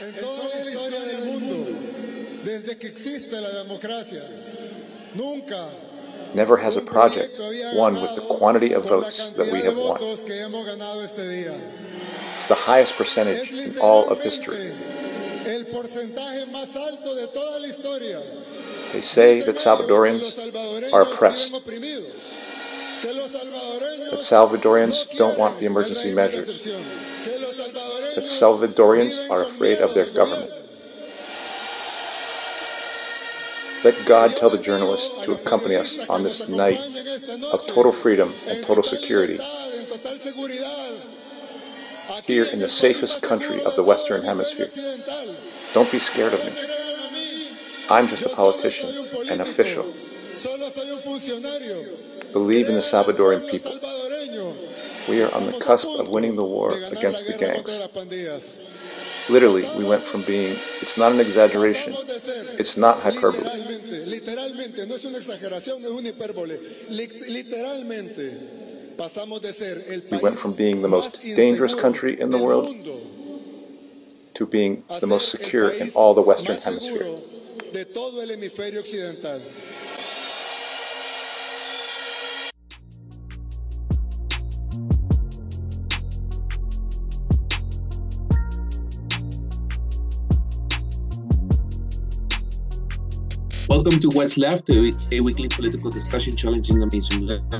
En toda la historia del mundo, desde que existe la democracia, nunca. Never has a project won with the quantity of votes that we have won. It's the highest percentage in all of history. They say that Salvadorians are oppressed, that Salvadorians don't want the emergency measures, that Salvadorians are afraid of their government. Let God tell the journalists to accompany us on this night of total freedom and total security here in the safest country of the Western Hemisphere. Don't be scared of me. I'm just a politician, an official. Believe in the Salvadorian people. We are on the cusp of winning the war against the gangs. Literally, we went from being, it's not an exaggeration, it's not hyperbole. We went from being the most dangerous country in the world to being the most secure in all the Western Hemisphere. Welcome to What's Left, a, a, weekly political discussion challenging the mainstream left.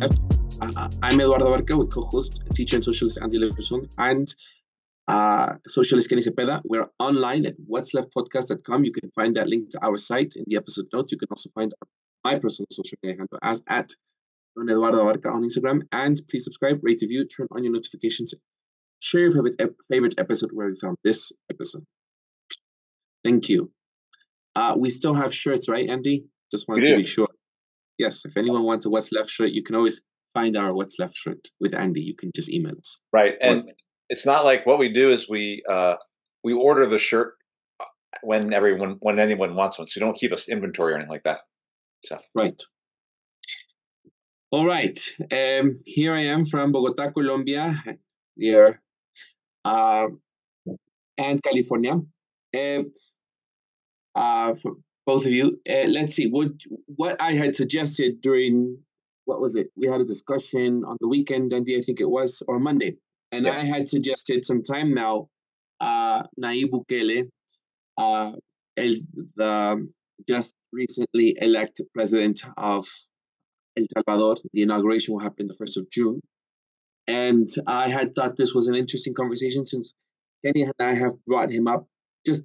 Uh, I'm Eduardo Barca with co-host, teacher and socialist Andy Leverson, and uh, socialist Kenny Cepeda. We're online at what'sleftpodcast.com. You can find that link to our site in the episode notes. You can also find my personal social media handle as at Eduardo Barca on Instagram. And please subscribe, rate, review, turn on your notifications, share your favorite, favorite episode where we found this episode. Thank you. Uh, we still have shirts, right, Andy? Just wanted to be sure. Yes, if anyone wants a What's Left shirt, you can always find our What's Left shirt with Andy. You can just email us. Right, and or, it's not like what we do is we uh, we order the shirt uh, when everyone when anyone wants one, so you don't keep us inventory or anything like that. So right. All right. Um, here I am from Bogota, Colombia, here, uh, and California. Uh, uh, for both of you. Uh, let's see what what I had suggested during what was it? We had a discussion on the weekend, Andy, I think it was, or Monday, and yeah. I had suggested some time now. Uh, Nayib Bukele, uh, is the just recently elected president of El Salvador. The inauguration will happen the first of June, and I had thought this was an interesting conversation since Kenny and I have brought him up just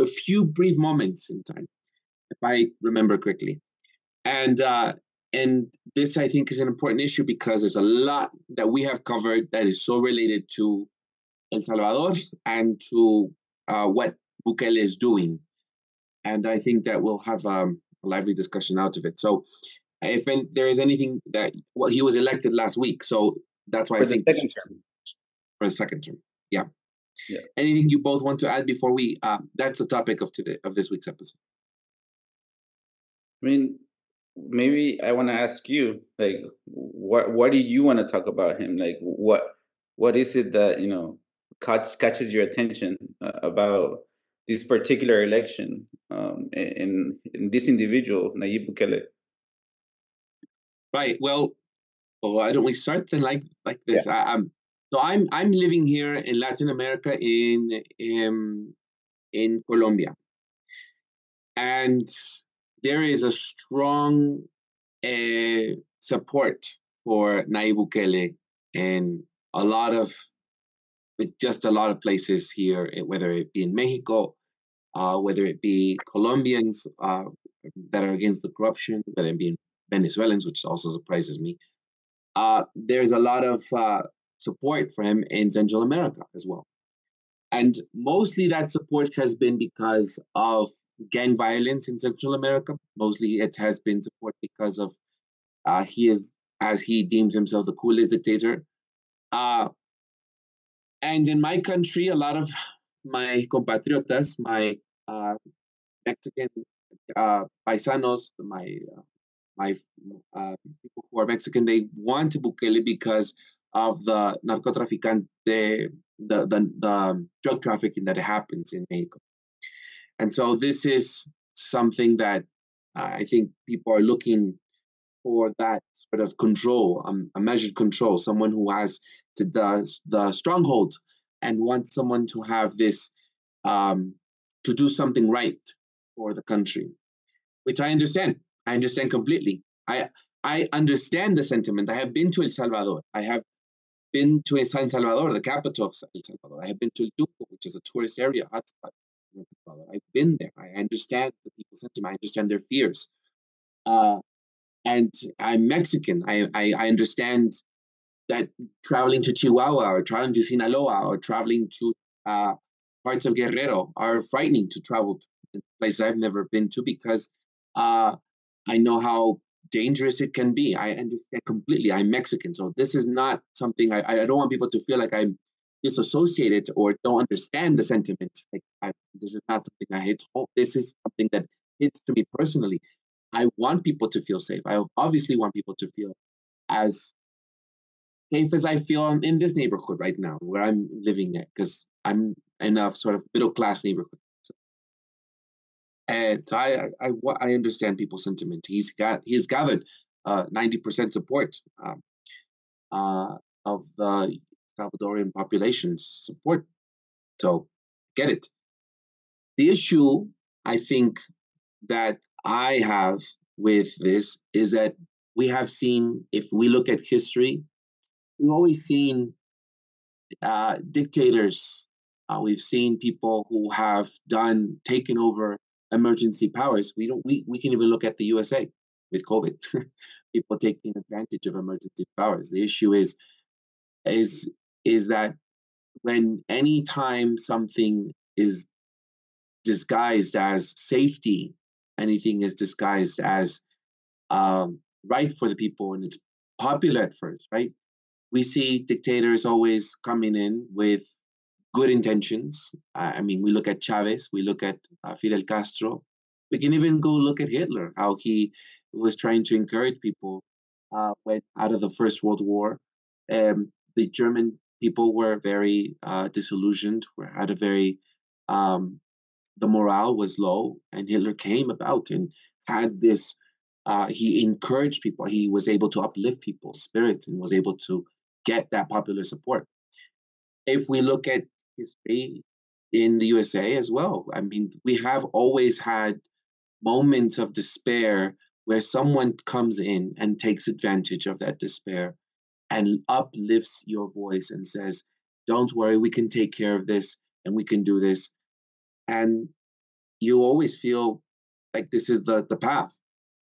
a few brief moments in time, if I remember correctly. And uh, and this I think is an important issue because there's a lot that we have covered that is so related to El Salvador and to uh, what Bukele is doing. And I think that we'll have um, a lively discussion out of it. So if there is anything that well, he was elected last week, so that's why for I think second term. for the second term. Yeah. Yeah. Anything you both want to add before we? Uh, that's the topic of today of this week's episode. I mean, maybe I want to ask you, like, what what do you want to talk about him? Like, what what is it that you know catch, catches your attention uh, about this particular election um, in in this individual, Nayib Bukele? Right. Well, well, why don't we start then like like this? Yeah. I, am so I'm I'm living here in Latin America in in, in Colombia, and there is a strong uh, support for Nayib Bukele in a lot of with just a lot of places here, eh, whether it be in Mexico, uh, whether it be Colombians uh, that are against the corruption, whether it be Venezuelans, which also surprises me. Uh, there's a lot of uh, support for him in Central America as well. And mostly that support has been because of gang violence in Central America. Mostly it has been support because of uh, he is, as he deems himself, the coolest dictator. Uh, and in my country, a lot of my compatriotas, my uh, Mexican uh, paisanos, my uh, my uh, people who are Mexican, they want to Bukele because of the narcotraficante the, the, the drug trafficking that happens in Mexico. And so this is something that I think people are looking for that sort of control, um, a measured control, someone who has the, the stronghold and wants someone to have this, um, to do something right for the country, which I understand. I understand completely. I I understand the sentiment. I have been to El Salvador. I have been to San Salvador, the capital of El Salvador. I have been to El Tunco, which is a tourist area hotspot. I've been there. I understand the people's sentiment. I understand their fears. Uh, and I'm Mexican. I, I, I understand that traveling to Chihuahua or traveling to Sinaloa or traveling to uh, parts of Guerrero are frightening to travel to places I've never been to because uh, I know how dangerous it can be. I understand completely. I'm Mexican, so this is not something I, I don't want people to feel like I'm disassociated or don't understand the sentiment. Like I, this is not something I hit home. This is something that hits to me personally. I want people to feel safe. I obviously want people to feel as safe as I feel in this neighborhood right now, where I'm living at, because I'm in a sort of middle class neighborhood. And so I, I, I understand people's sentiment. He's got he's gathered uh, ninety percent support um, uh, of the Salvadorian population's support. So get it. The issue I think that I have with this is that we have seen, if we look at history, we've always seen uh, dictators. Uh, we've seen people who have done taken over emergency powers. We don't. We, we can even look at the USA with COVID. people taking advantage of emergency powers. The issue is is is that when any time something is disguised as safety, anything is disguised as um, right for the people and it's popular at first, right? We see dictators always coming in with good intentions. I mean, we look at Chavez, we look at uh, Fidel Castro. We can even go look at Hitler, how he was trying to encourage people uh, when out of the First World War. Um, the German people were very uh, disillusioned, were had a very um, the morale was low, and Hitler came about and had this. Uh, he encouraged people. He was able to uplift people's spirit and was able to get that popular support. If we look at history in the USA as well, I mean, we have always had moments of despair where someone comes in and takes advantage of that despair and uplifts your voice and says, Don't worry, we can take care of this and we can do this. And you always feel like this is the, the path.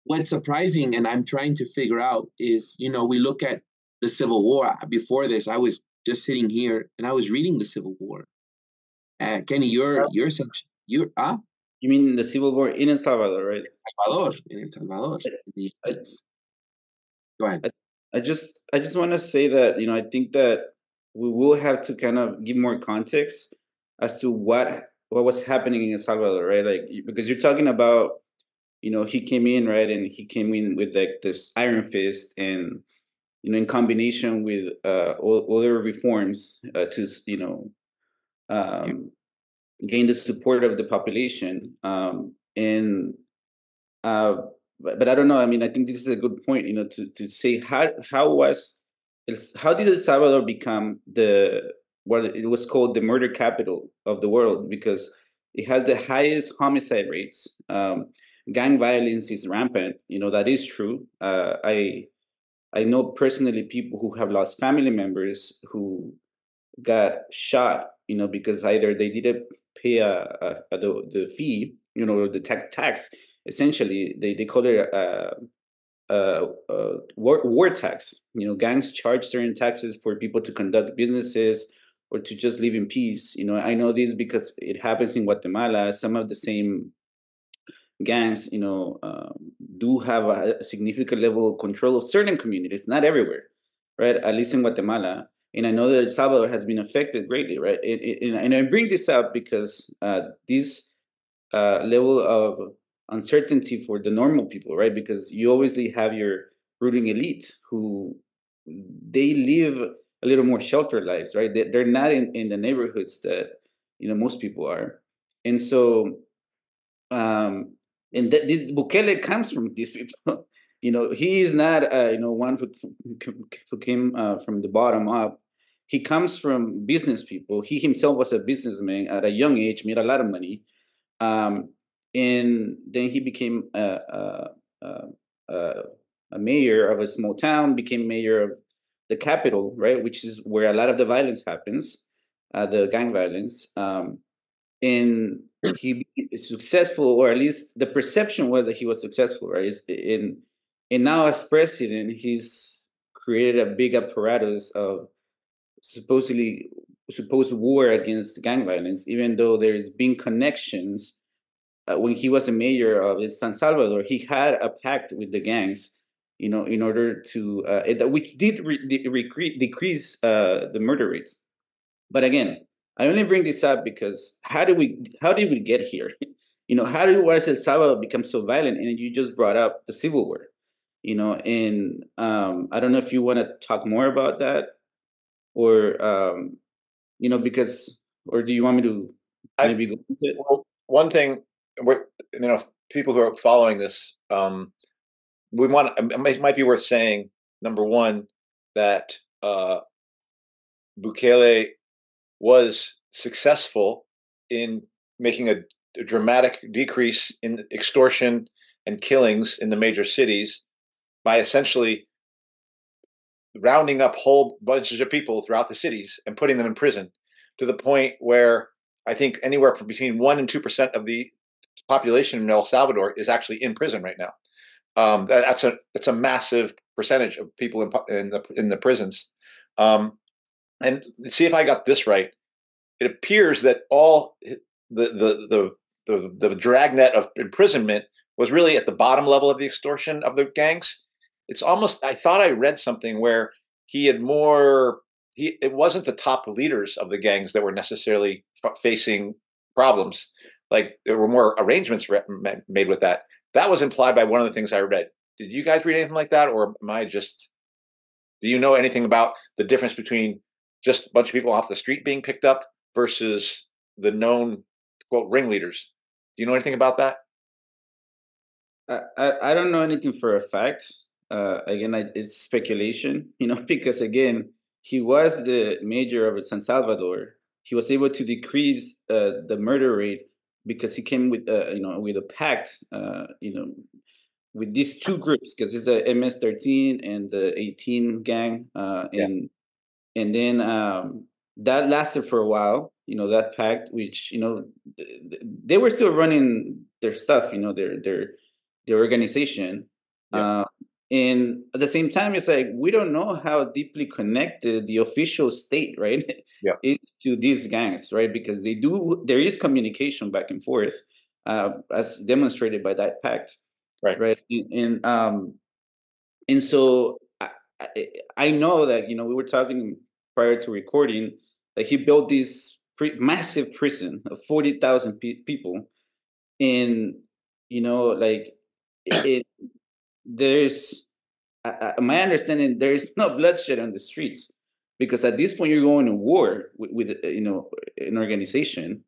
What's surprising, and I'm trying to figure out, is you know, we look at the Civil War. Uh, before this, I was just sitting here and I was reading the Civil War. Uh, Kenny, you're you're such you're ah. Uh, you mean the Civil War in El Salvador, right? El Salvador, in El Salvador. In Go ahead. I just I just want to say that you know I think that we will have to kind of give more context as to what what was happening in El Salvador, right? Like because you're talking about you know he came in right and he came in with like this iron fist and you know in combination with uh other reforms uh, to you know um gain the support of the population um and uh but, but I don't know. I mean, I think this is a good point, you know, to, to say how how was how did El Salvador become the what it was called the murder capital of the world because it has the highest homicide rates. Um, gang violence is rampant. You know that is true. Uh, I I know personally people who have lost family members who got shot. You know because either they didn't pay a, a, a the the fee, you know, the tax tax essentially they, they call it a, a, a war, war tax. You know, gangs charge certain taxes for people to conduct businesses or to just live in peace. You know, I know this because it happens in Guatemala. Some of the same gangs, you know, um, do have a significant level of control of certain communities, not everywhere, right? At least in Guatemala. And I know that El Salvador has been affected greatly, right? And, and, and I bring this up because uh, this uh, level of uncertainty for the normal people, right? Because you obviously have your ruling elite who they live a little more sheltered lives, right? They, they're not in, in the neighborhoods that you know most people are, and so um, and th- this Bukele comes from these people. you know, he is not uh, you know one who, who came uh, from the bottom up. He comes from business people. He himself was a businessman at a young age, made a lot of money, um, and then he became a, a, a, a mayor of a small town, became mayor of the capital, right, which is where a lot of the violence happens, uh, the gang violence. Um, and he successful, or at least the perception was that he was successful, right? In and now as president, he's created a big apparatus of supposedly supposed war against gang violence, even though there's been connections. Uh, when he was the mayor of San Salvador, he had a pact with the gangs you know, in order to uh, which did re- de- decrease uh, the murder rates. But again, I only bring this up because how do we how did we get here? you know, how did why is El Salvador become so violent? And you just brought up the civil war, you know, and um, I don't know if you want to talk more about that, or um, you know, because or do you want me to maybe I, go into it? Well, one thing, you know, people who are following this. Um, we want it might be worth saying number one that uh, Bukele was successful in making a, a, dramatic decrease in extortion and killings in the major cities by essentially rounding up whole bunches of people throughout the cities and putting them in prison to the point where I think anywhere from between one and two percent of the population in El Salvador is actually in prison right now. Um, that, that's a it's a massive percentage of people in in the in the prisons. Um, and see if I got this right. It appears that all the the the the, the dragnet of imprisonment was really at the bottom level of the extortion of the gangs. It's almost I thought I read something where he had more he it wasn't the top leaders of the gangs that were necessarily facing problems like there were more arrangements made with that that was implied by one of the things I read. Did you guys read anything like that, or am I just? Do you know anything about the difference between just a bunch of people off the street being picked up versus the known quote ringleaders? Do you know anything about that? I, I, I don't know anything for a fact. Uh, again, I, it's speculation, you know, because again, he was the major of San Salvador. He was able to decrease uh, the murder rate because he came with uh, you know with a pact uh, you know with these two groups because it's the MS13 and the 18 gang uh, and yeah. And then um, that lasted for a while you know that pact which you know they were still running their stuff you know their their their organization yeah. uh, and at the same time it's like we don't know how deeply connected the official state right yeah. is to these gangs right because they do there is communication back and forth uh, as demonstrated by that pact right right and, and um and so I, I, I know that you know we were talking prior to recording that he built this pre- massive prison of 40,000 pe- people and you know like it, there's my understanding there is no bloodshed on the streets because at this point you're going to war with, with uh, you know an organization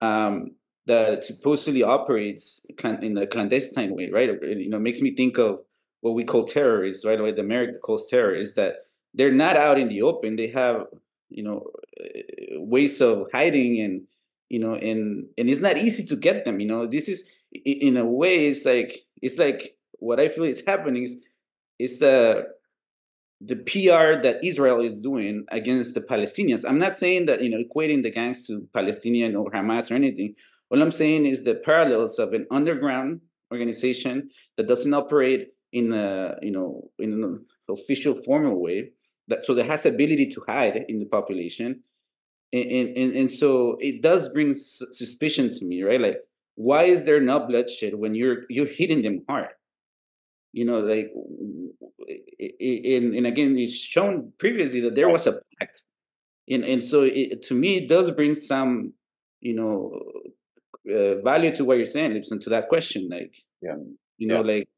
um, that supposedly operates in a clandestine way, right? You know, makes me think of what we call terrorists, right? The America calls terrorists, that they're not out in the open. They have, you know, ways of hiding and, you know, and and it's not easy to get them. You know, this is in a way, it's like it's like what I feel is happening is is the the PR that Israel is doing against the Palestinians. I'm not saying that you know equating the gangs to Palestinian or Hamas or anything. All I'm saying is the parallels of an underground organization that doesn't operate in a you know in an official formal way that so that has ability to hide in the population. And and, and so it does bring suspicion to me right? Like why is there not bloodshed when you're you're hitting them hard? You know like and, and again it's shown previously that there was a pact. And and so it, to me it does bring some you know uh, value to what you're saying Lipson, to that question like yeah. you know yeah. like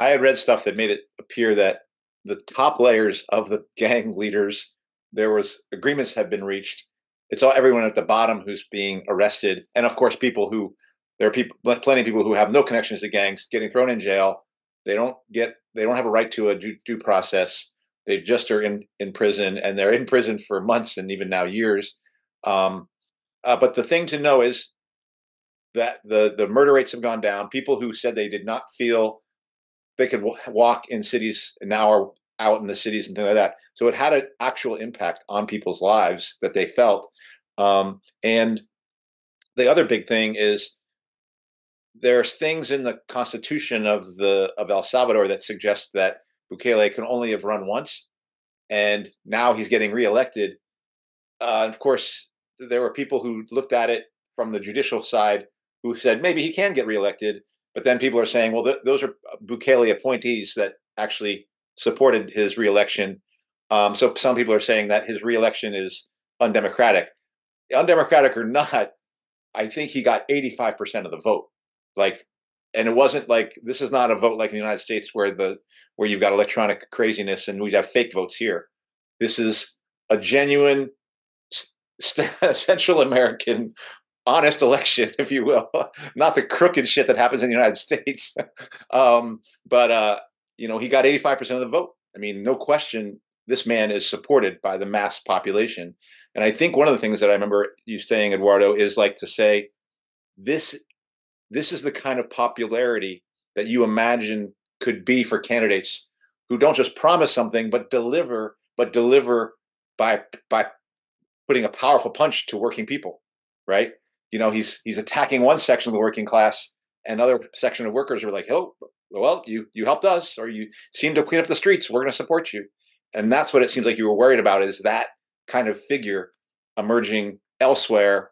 i had read stuff that made it appear that the top layers of the gang leaders there was agreements have been reached. It's all everyone at the bottom who's being arrested, and of course, people who there are people, plenty of people who have no connections to gangs getting thrown in jail. They don't get, they don't have a right to a due, due process. They just are in in prison, and they're in prison for months and even now years. Um, uh, but the thing to know is that the the murder rates have gone down. People who said they did not feel they could walk in cities now are out in the cities and things like that. So it had an actual impact on people's lives that they felt. Um, and the other big thing is there's things in the constitution of the of El Salvador that suggest that Bukele can only have run once, and now he's getting reelected. Uh, of course, there were people who looked at it from the judicial side who said maybe he can get reelected, but then people are saying, well, th- those are Bukele appointees that actually supported his reelection. Um, so some people are saying that his reelection is undemocratic. Undemocratic or not, I think he got 85% of the vote. Like, and it wasn't like this is not a vote like in the United States where the where you've got electronic craziness and we have fake votes here. This is a genuine Central American honest election, if you will, not the crooked shit that happens in the United States. um, but uh, you know, he got 85% of the vote. I mean, no question, this man is supported by the mass population. And I think one of the things that I remember you saying, Eduardo, is like to say, this this is the kind of popularity that you imagine could be for candidates who don't just promise something but deliver, but deliver by by putting a powerful punch to working people, right? You know, he's he's attacking one section of the working class, and another section of workers are like, "Oh, well, you you helped us, or you seem to clean up the streets. We're going to support you." And that's what it seems like you were worried about is that kind of figure emerging elsewhere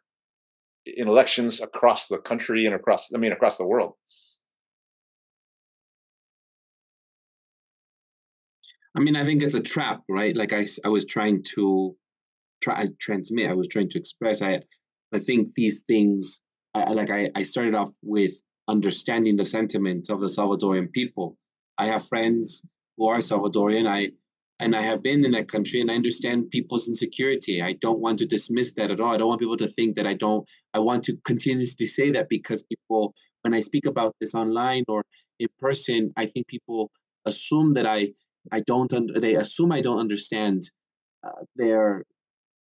in elections across the country and across I mean across the world. I mean, I think it's a trap, right? Like I, I was trying to try transmit. I was trying to express. I, I think these things, I, like I, I started off with understanding the sentiment of the Salvadorian people. I have friends who are Salvadorian. I and I have been in that country and I understand people's insecurity. I don't want to dismiss that at all. I don't want people to think that I don't, I want to continuously say that because people, when I speak about this online or in person, I think people assume that I, I don't, they assume I don't understand uh, their,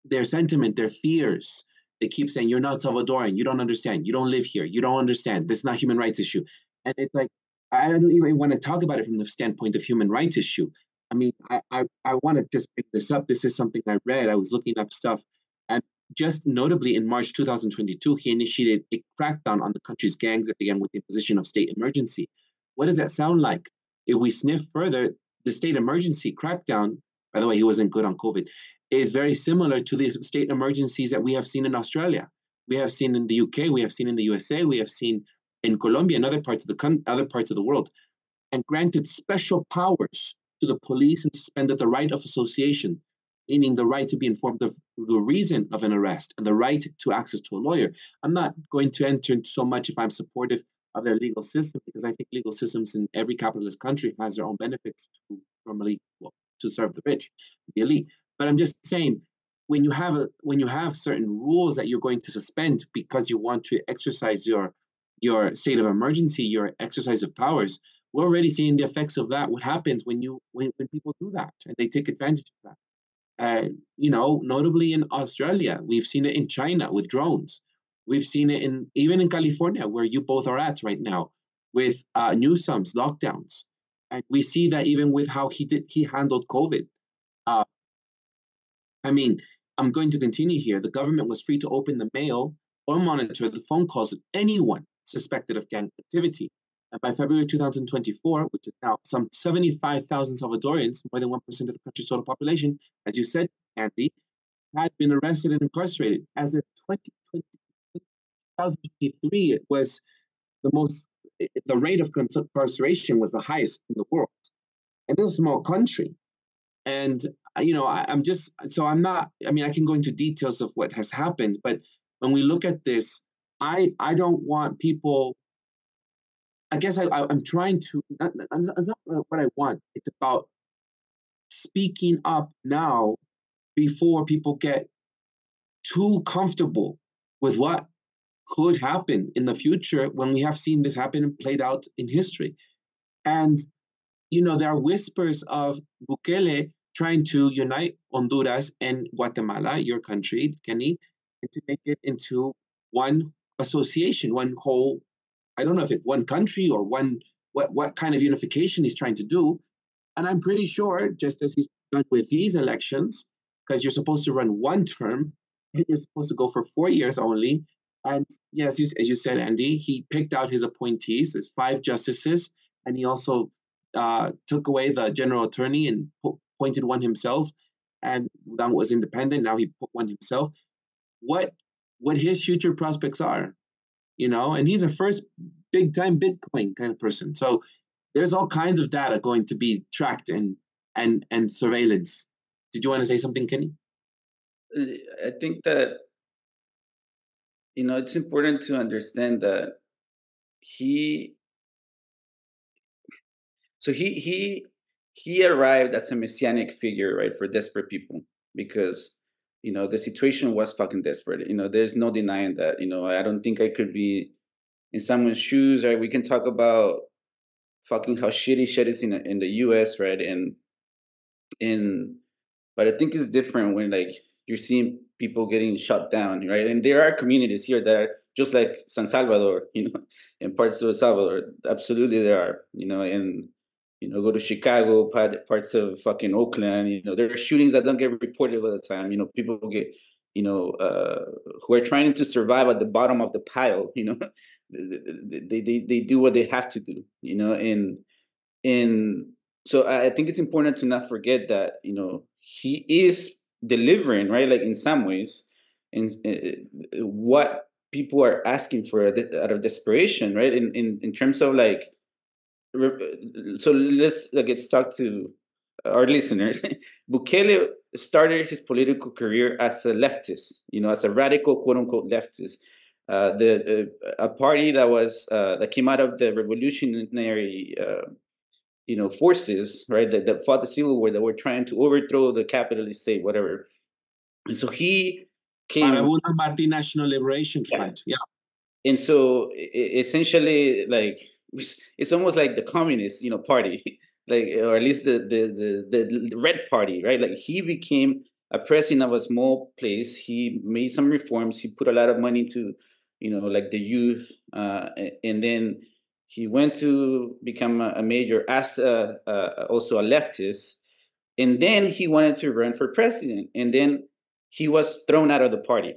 their sentiment, their fears. They keep saying, you're not Salvadoran. You don't understand. You don't live here. You don't understand. This is not human rights issue. And it's like, I don't even want to talk about it from the standpoint of human rights issue. I mean, I, I, I want to just pick this up. This is something I read. I was looking up stuff. And just notably, in March 2022, he initiated a crackdown on the country's gangs that began with the imposition of state emergency. What does that sound like? If we sniff further, the state emergency crackdown, by the way, he wasn't good on COVID, is very similar to these state emergencies that we have seen in Australia. We have seen in the UK, we have seen in the USA, we have seen in Colombia and other parts of the con- other parts of the world, and granted special powers to the police and suspended the right of association, meaning the right to be informed of the reason of an arrest and the right to access to a lawyer. I'm not going to enter into so much if I'm supportive of their legal system because I think legal systems in every capitalist country has their own benefits to normally well, to serve the rich, the elite. But I'm just saying when you have a when you have certain rules that you're going to suspend because you want to exercise your your state of emergency, your exercise of powers, we're already seeing the effects of that. What happens when you when, when people do that and they take advantage of that? Uh, you know, notably in Australia, we've seen it in China with drones. We've seen it in even in California, where you both are at right now, with uh, Newsom's lockdowns, and we see that even with how he did he handled COVID. I mean, I'm going to continue here. The government was free to open the mail or monitor the phone calls of anyone suspected of gang activity. And by February 2024, which is now some 75,000 Salvadorians, more than 1% of the country's total population, as you said, Andy, had been arrested and incarcerated. As of 2023, it was the most, the rate of incarceration was the highest in the world. And this is a small country. And, you know, I, I'm just, so I'm not, I mean, I can go into details of what has happened, but when we look at this, I, I don't want people I guess I, I am trying to. Not, not what I want. It's about speaking up now before people get too comfortable with what could happen in the future when we have seen this happen and played out in history. And, you know, there are whispers of Bukele trying to unite Honduras and Guatemala, your country, Kenny, and to make it into one association, one whole. I don't know if it's one country or one what what kind of unification he's trying to do. And I'm pretty sure, just as he's done with these elections, because you're supposed to run one term, you're supposed to go for four years only. And yes, as you said, Andy, he picked out his appointees. There's five justices, and he also uh, took away the general attorney and appointed one himself. And that was independent. Now he put one himself. What what his future prospects are, you know? And he's a first big time Bitcoin kind of person. So there's all kinds of data going to be tracked and and and surveillance. Did you want to say something, Kenny? Uh, I think that you know it's important to understand that he so he he he arrived as a messianic figure right for desperate people because you know the situation was fucking desperate you know there's no denying that you know i don't think i could be in someone's shoes right we can talk about fucking how shitty shit is in, in the us right and in but i think it's different when like you're seeing people getting shut down, right? And there are communities here that are just like San Salvador, you know, in parts of El Salvador. Absolutely, there are, you know, and you know, go to Chicago, parts of fucking Oakland. You know, there are shootings that don't get reported all the time. You know, people get, you know, uh, who are trying to survive at the bottom of the pile. You know, they, they they do what they have to do. You know, and and so I think it's important to not forget that you know he is delivering, right? Like in some ways, in uh, what people are asking for out of desperation, right? In in in terms of like, so let's get let's to our listeners. Bukele started his political career as a leftist, you know, as a radical quote unquote leftist. Uh, the uh, a party that was uh, that came out of the revolutionary uh, you know forces right that, that fought the civil war that were trying to overthrow the capitalist state whatever and so he came Farabundo Martí National Liberation Front yeah. yeah and so essentially like it's almost like the communist you know party like or at least the, the the the red party right? Like he became a president of a small place. He made some reforms. He put a lot of money to you know like the youth uh, and then he went to become a, major as a, uh, also a leftist, and then he wanted to run for president, and then he was thrown out of the party,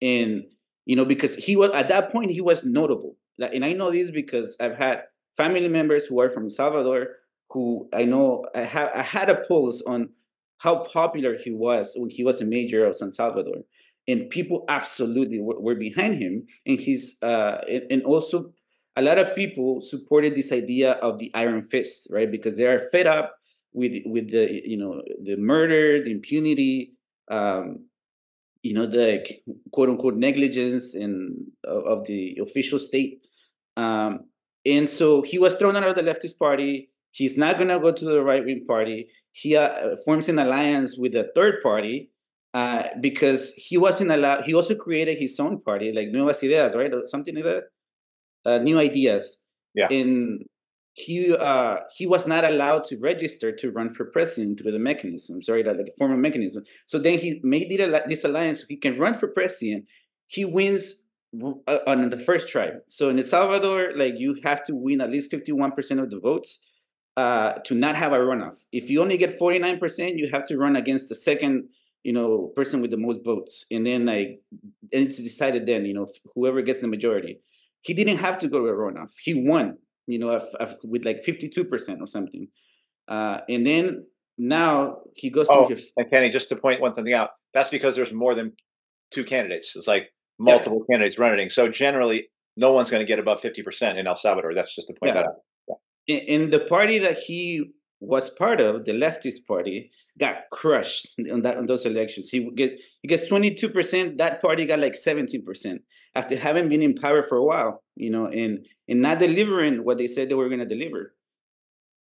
and you know because he was at that point he was notable, and I know this because I've had family members who are from Salvador who I know I, ha- I had a pulse on how popular he was when he was the mayor of San Salvador, and people absolutely were, were behind him, and he's uh, and, and also a lot of people supported this idea of the iron fist, right? Because they are fed up with with the you know the murder, the impunity, um, you know the quote unquote negligence in of the official state, um, and so he was thrown out of the leftist party. He's not going to go to the right wing party. He uh, forms an alliance with a third party uh, because he wasn't allowed. He also created his own party, like Nuevas Ideas, right, something like that uh, new ideas. Yeah. And he uh, he was not allowed to register to run for president through the mechanism. Sorry, that the formal mechanism. So then he made this alliance. So he can run for president. He wins uh, on the first try. So in El Salvador, like you have to win at least fifty one percent of the votes uh, to not have a runoff. If you only get forty nine percent, you have to run against the second you know person with the most votes, and then like and it's decided then you know whoever gets the majority he didn't have to go to a runoff. He won, you know, with like 52% or something. Uh, and then now he goes oh, to. And Kenny, just to point one thing out, that's because there's more than two candidates. It's like multiple yeah. candidates running. So generally, no one's going to get above 50% in El Salvador. That's just to point yeah. that out. Yeah. In the party that he was part of, the leftist party, got crushed on that on those elections. He get he gets 22%. That party got like 17% after having been in power for a while, you know, and and not delivering what they said they were going to deliver.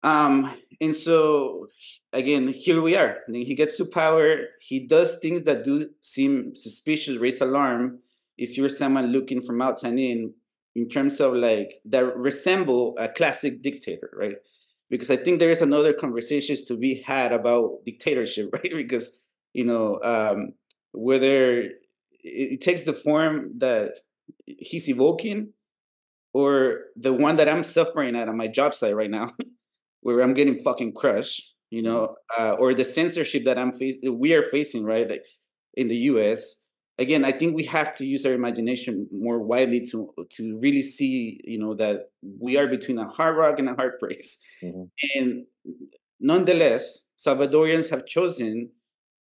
Um, and so again, here we are. I mean, He gets to power. He does things that do seem suspicious, raise alarm. If you're someone looking from outside in, in terms of like that resemble a classic dictator, right? Because I think there is another conversations to be had about dictatorship, right? Because you know um, whether it, it takes the form that he's evoking, or the one that I'm suffering at on my job site right now, where I'm getting fucking crushed, you know, uh, or the censorship that I'm facing, we are facing, right, like in the U.S again, I think we have to use our imagination more widely to to really see, you know, that we are between a hard rock and a hard place. Mm-hmm. And nonetheless, Salvadorians have chosen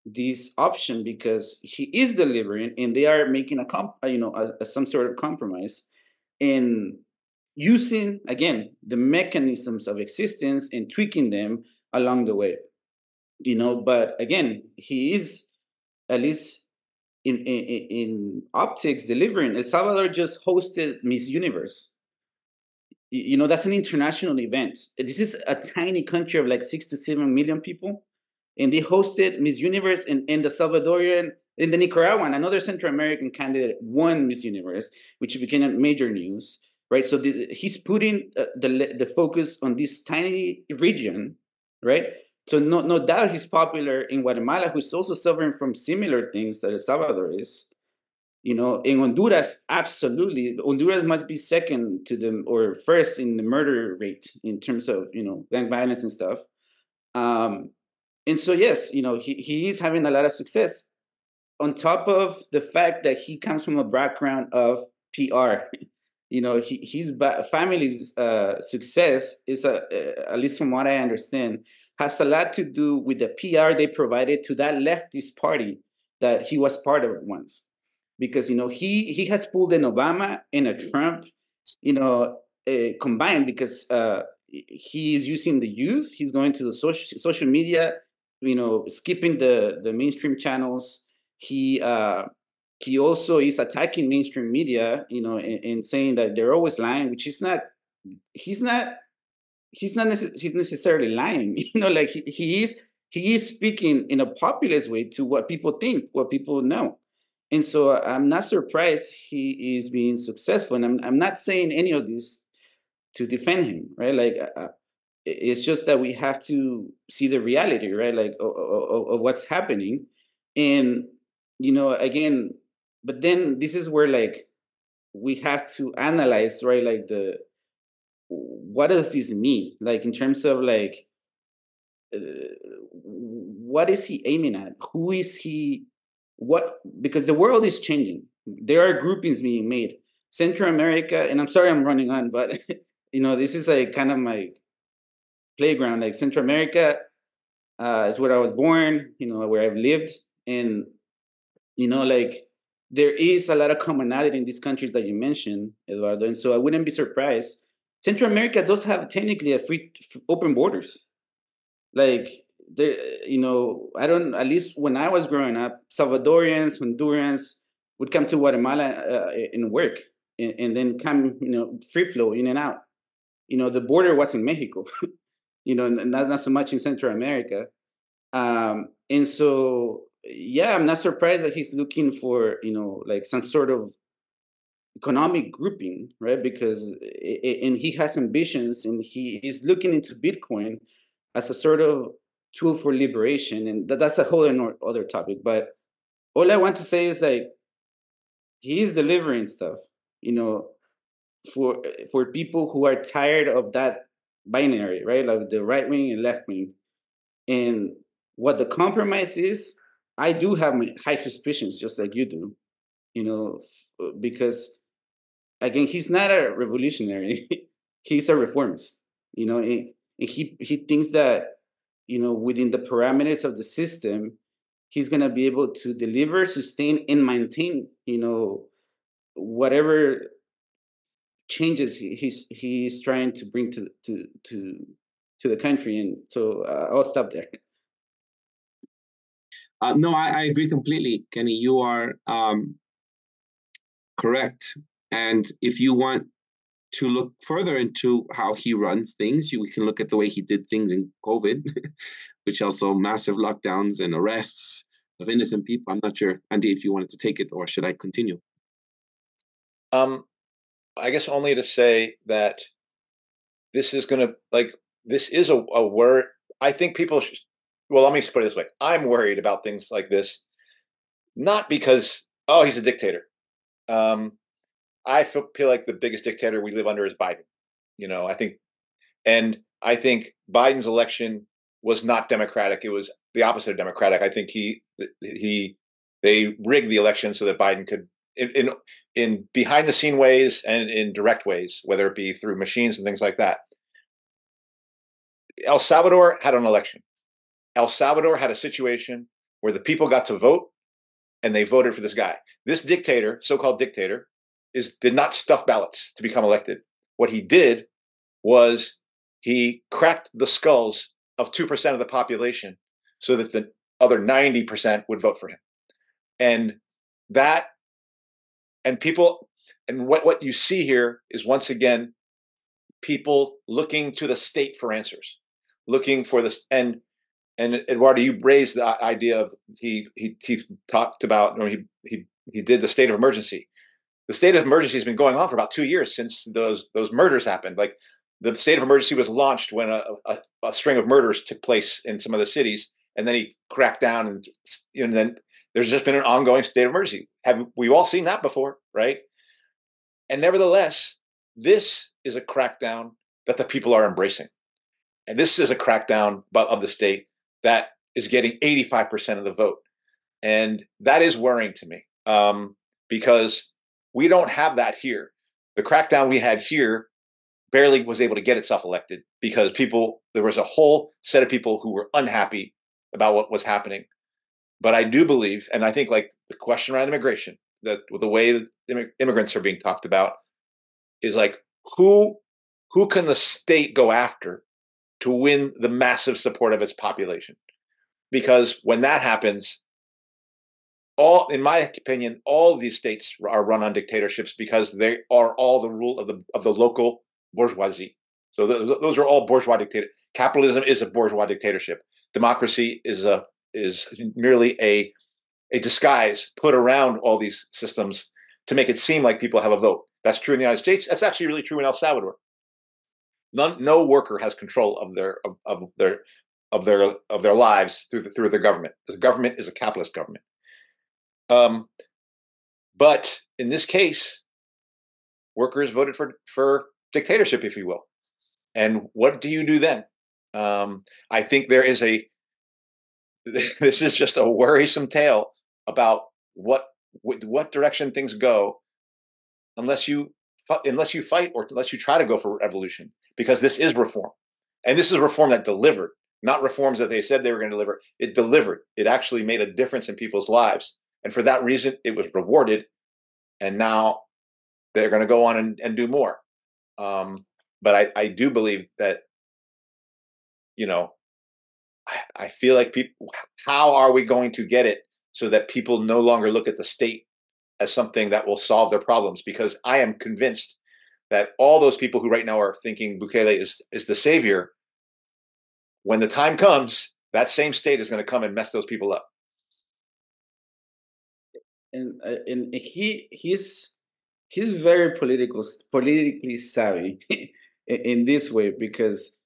this option because he is delivering, and they are making a comp, uh, you know, a, a, some sort of compromise, in using again the mechanisms of existence and tweaking them along the way. You know, but again, he is at least in, in, in optics delivering. El Salvador just hosted Miss Universe. You know, that's an international event. This is a tiny country of like six to seven million people. And they hosted Miss Universe and, the Salvadorian and the Nicaraguan, another Central American candidate won Miss Universe, which became a major news, right? So the, he's putting uh, the, the focus on this tiny region, right? So no, no doubt he's popular in Guatemala, who's also suffering from similar things that El Salvador is. You know, in Honduras, absolutely. Honduras must be second to them or first in the murder rate in terms of, you know, gang violence and stuff. Um, and so, yes, you know, he, he is having a lot of success. On top of the fact that he comes from a background of PR, you know, he, his family's uh, success is, a, uh, at least from what I understand, has a lot to do with the PR they provided to that leftist party that he was part of once. Because you know he he has pulled an Obama and a Trump, you know, uh, combined because uh, he is using the youth. He's going to the social social media, you know, skipping the the mainstream channels. He uh, he also is attacking mainstream media, you know, and, and saying that they're always lying, which is not. He's not he's not necessarily lying. You know, like he, he is he is speaking in a populist way to what people think, what people know. And so I'm not surprised he is being successful. And I'm I'm not saying any of this to defend him, right? Like uh, uh it's just that we have to see the reality, right? Like of, of, of what's happening, and you know, again, but then this is where like we have to analyze, right? Like the what does this mean? Like in terms of like uh, what is he aiming at? Who is he what because the world is changing. There are groupings being made. Central america and i'm sorry i'm running on but you know this is like kind of my playground. Like central america uh, is where i was born you know where i've lived and you know like there is a lot of commonality in these countries that you mentioned eduardo and so i wouldn't be surprised Central America does have technically a free open borders. Like there, you know, I don't. At least when I was growing up, Salvadorians, Hondurans would come to Guatemala uh, and work, and, and, then come, you know, free flow in and out. You know, the border was in Mexico. you know, not not so much in Central America. Um, and so, yeah, I'm not surprised that he's looking for, you know, like some sort of economic grouping, right? Because and he has ambitions, and he is looking into Bitcoin as a sort of tool for liberation, and that, that's a whole other topic. But all I want to say is like he is delivering stuff, you know, for for people who are tired of that binary, right? Like the right wing and left wing, and what the compromise is. I do have my high suspicions, just like you do, you know, because again, he's not a revolutionary. he's a reformist. You know, and, and he he thinks that you know within the parameters of the system, he's gonna be able to deliver, sustain, and maintain. You know, whatever changes he, he's he's trying to bring to to to to the country. And so uh, I'll stop there. Uh, no, I, I, agree completely, Kenny. You are um, correct. And if you want to look further into how he runs things, you, can look at the way he did things in COVID, which also massive lockdowns and arrests of innocent people. I'm not sure, Andy, if you wanted to take it or should I continue? Um, I guess only to say that this is going to like this is a, a word. I think people should. Well, let me put it this way: I'm worried about things like this, not because oh he's a dictator. Um, I feel, like the biggest dictator we live under is Biden. You know, I think, and I think Biden's election was not democratic. It was the opposite of democratic. I think he he they rigged the election so that Biden could in, in, in behind the scene ways and in direct ways, whether it be through machines and things like that. El Salvador had an election. El Salvador had a situation where the people got to vote and they voted for this guy. This dictator, so-called dictator, is did not stuff ballots to become elected. What he did was he cracked the skulls of 2% of the population so that the other 90% would vote for him. And that and people and what what you see here is once again people looking to the state for answers looking for this and and eduardo you raised the idea of he he he talked about or he he he did the state of emergency the state of emergency has been going on for about two years since those those murders happened like the state of emergency was launched when a, a, a string of murders took place in some of the cities and then he cracked down and, and then there's just been an ongoing state of emergency. Have we've all seen that before, right? And nevertheless, this is a crackdown that the people are embracing. And this is a crackdown of the state that is getting 85% of the vote. And that is worrying to me um, because we don't have that here. The crackdown we had here barely was able to get itself elected because people, there was a whole set of people who were unhappy about what was happening. But I do believe, and I think like the question around immigration, that the way that immigrants are being talked about is like who who can the state go after to win the massive support of its population? Because when that happens, all in my opinion, all these states are run on dictatorships because they are all the rule of the of the local bourgeoisie. So th- those are all bourgeois dictator. Capitalism is a bourgeois dictatorship. Democracy is a is merely a a disguise put around all these systems to make it seem like people have a vote. That's true in the United States. That's actually really true in El Salvador. None, no worker has control of their of, of their of their of their lives through the, through their government. The government is a capitalist government. Um, but in this case, workers voted for for dictatorship, if you will. And what do you do then? Um, I think there is a this is just a worrisome tale about what what direction things go unless you unless you fight or unless you try to go for revolution because this is reform and this is reform that delivered not reforms that they said they were going to deliver it delivered it actually made a difference in people's lives and for that reason it was rewarded and now they're going to go on and, and do more um, but I, I do believe that you know I, I feel like people, how are we going to get it so that people no longer look at the state as something that will solve their problems? Because I am convinced that all those people who right now are thinking Bukele is is the savior, when the time comes, that same state is going to come and mess those people up. And uh, and he he's he's very political politically savvy in this way because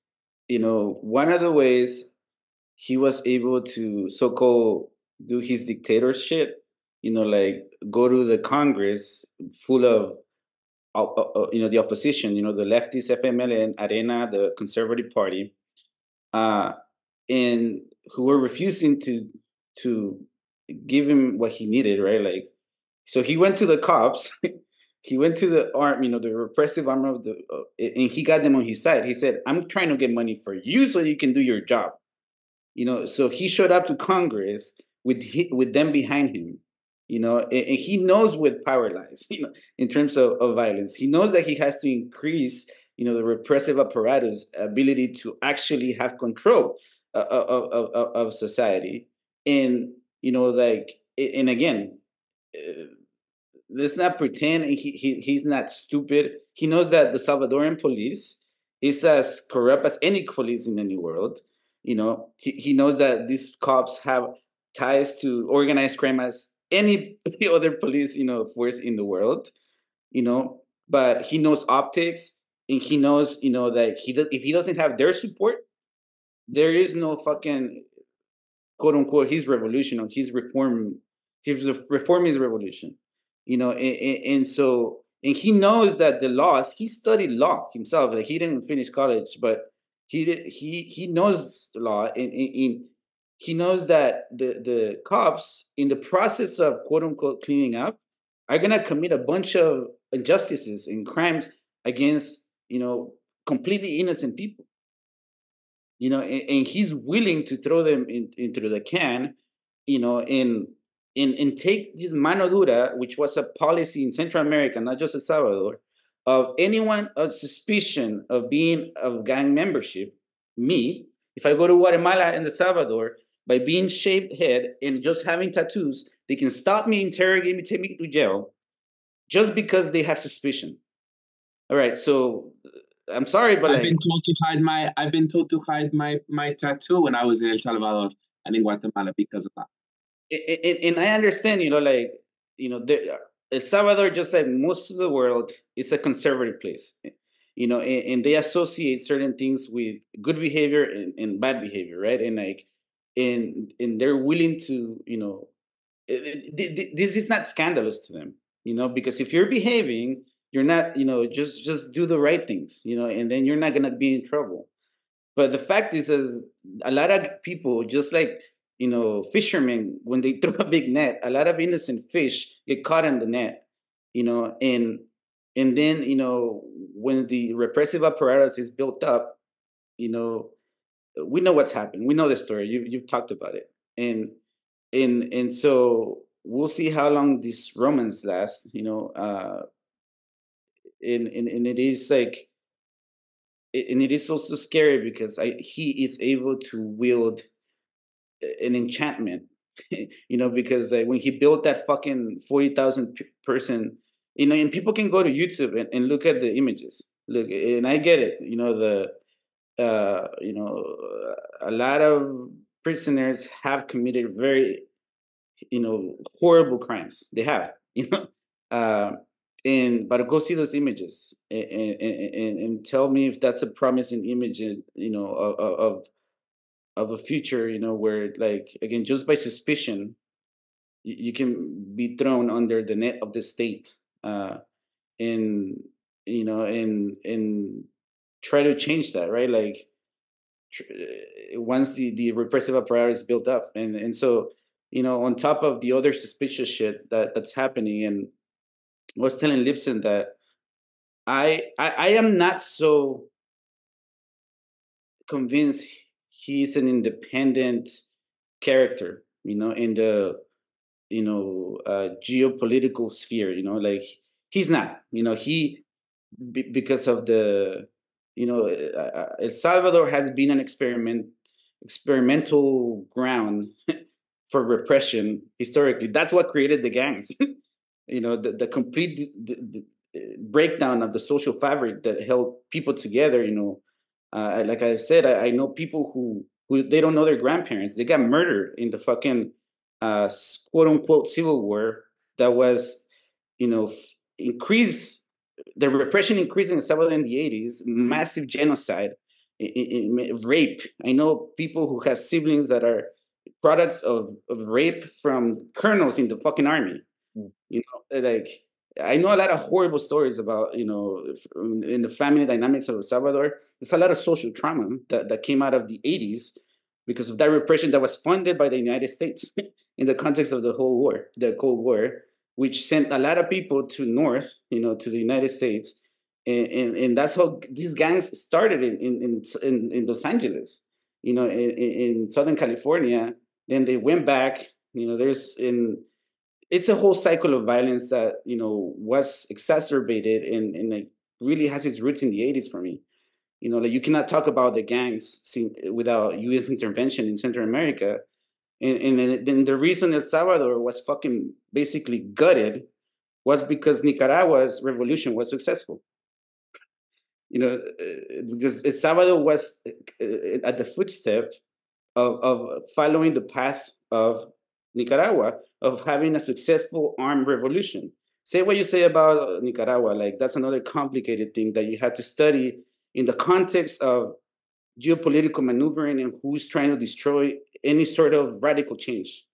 you know one of the ways he was able to so-called do his dictatorship you know like go to the congress full of uh, uh, you know the opposition you know the leftist fmln arena the conservative party uh and who were refusing to to give him what he needed right? Like so he went to the cops. He went to the arm you know the repressive arm of the uh, and he got them on his side. He said i'm trying to get money for you so you can do your job. You know so he showed up to congress with with them behind him you know and, and, he knows where power lies you know in terms of, of violence. He knows that he has to increase you know the repressive apparatus ability to actually have control of, of, of, of society. And you know like and again uh, let's not pretend he, he he's not stupid he knows that the Salvadoran police is as corrupt as any police in any world. You know, he, he knows that these cops have ties to organized crime as any other police, you know, force in the world. You know, but he knows optics and he knows, you know, that he does, if he doesn't have their support, there is no fucking quote unquote his revolution or his reform his reform his revolution you know and, and, so and he knows that the laws he studied law himself like he didn't finish college but he he he knows the law and, and, he knows that the the cops in the process of quote unquote cleaning up are gonna commit a bunch of injustices and crimes against you know completely innocent people you know and, and he's willing to throw them in, into the can you know and and, and take this mano dura which was a policy in central america not just el salvador of anyone of suspicion of being of gang membership me if i go to guatemala and el salvador by being shaved head and just having tattoos they can stop me interrogate me take me to jail just because they have suspicion. All right so I'm sorry, but I've like, been told to hide my I've been told to hide my my tattoo when I was in El Salvador and in Guatemala because of that. And, and I understand, you know, like you know, the, uh, El Salvador, just like most of the world, is a conservative place. You know, and, and they associate certain things with good behavior and, and bad behavior, right? And like, and and they're willing to, you know, it, this is not scandalous to them, you know, because if you're behaving you're not you know just just do the right things you know and then you're not gonna be in trouble. But the fact is is a lot of people just like you know fishermen when they throw a big net a lot of innocent fish get caught in the net you know and and then you know when the repressive apparatus is built up you know we know what's happened. We know the story. You, you've talked about it. And and and so we'll see how long this romance lasts you know uh and and, and it is like and it is also scary because I, he is able to wield an enchantment you know because when he built that fucking 40,000 person you know and people can go to youtube and, and look at the images look and i get it you know the uh you know a lot of prisoners have committed very you know horrible crimes they have you know uh, and but go see those images and, and, and, tell me if that's a promising image you know of, of a future you know where like again just by suspicion you, can be thrown under the net of the state uh and you know and and try to change that right? Like once the the repressive apparatus built up and and so you know on top of the other suspicious shit that that's happening and was telling Lipson that I, I I am not so convinced he's an independent character, you know, in the you know uh, geopolitical sphere. You know, like he's not. You know, he because of the you know uh, uh, El Salvador has been an experiment experimental ground for repression historically. That's what created the gangs. you know the, the complete the, the uh, breakdown of the social fabric that held people together you know uh, like i said I, I, know people who who they don't know their grandparents. They got murdered in the fucking uh, quote unquote civil war that was you know increase the repression increased in the in the 80s massive genocide rape. I know people who have siblings that are products of, of rape from colonels in the fucking army you know, like I know a lot of horrible stories about you know um, in the family dynamics of El Salvador. There's a lot of social trauma that, that came out of the 80s because of that repression that was funded by the United States in the context of the whole war, the Cold War, which sent a lot of people to North, you know, to the United States. And, and, and that's how these gangs started in, in, in, in Los Angeles, you know, in, in Southern California. Then they went back, you know, there's in it's a whole cycle of violence that you know was exacerbated and and like really has its roots in the 80s for me. You know like you cannot talk about the gangs without us intervention in central america and, and then the reason el salvador was fucking basically gutted was because nicaragua's revolution was successful. You know, uh, because El Salvador was uh, at the footstep of, of following the path of Nicaragua of having a successful armed revolution. Say what you say about uh, Nicaragua, like that's another complicated thing that you had to study in the context of geopolitical maneuvering and who's trying to destroy any sort of radical change.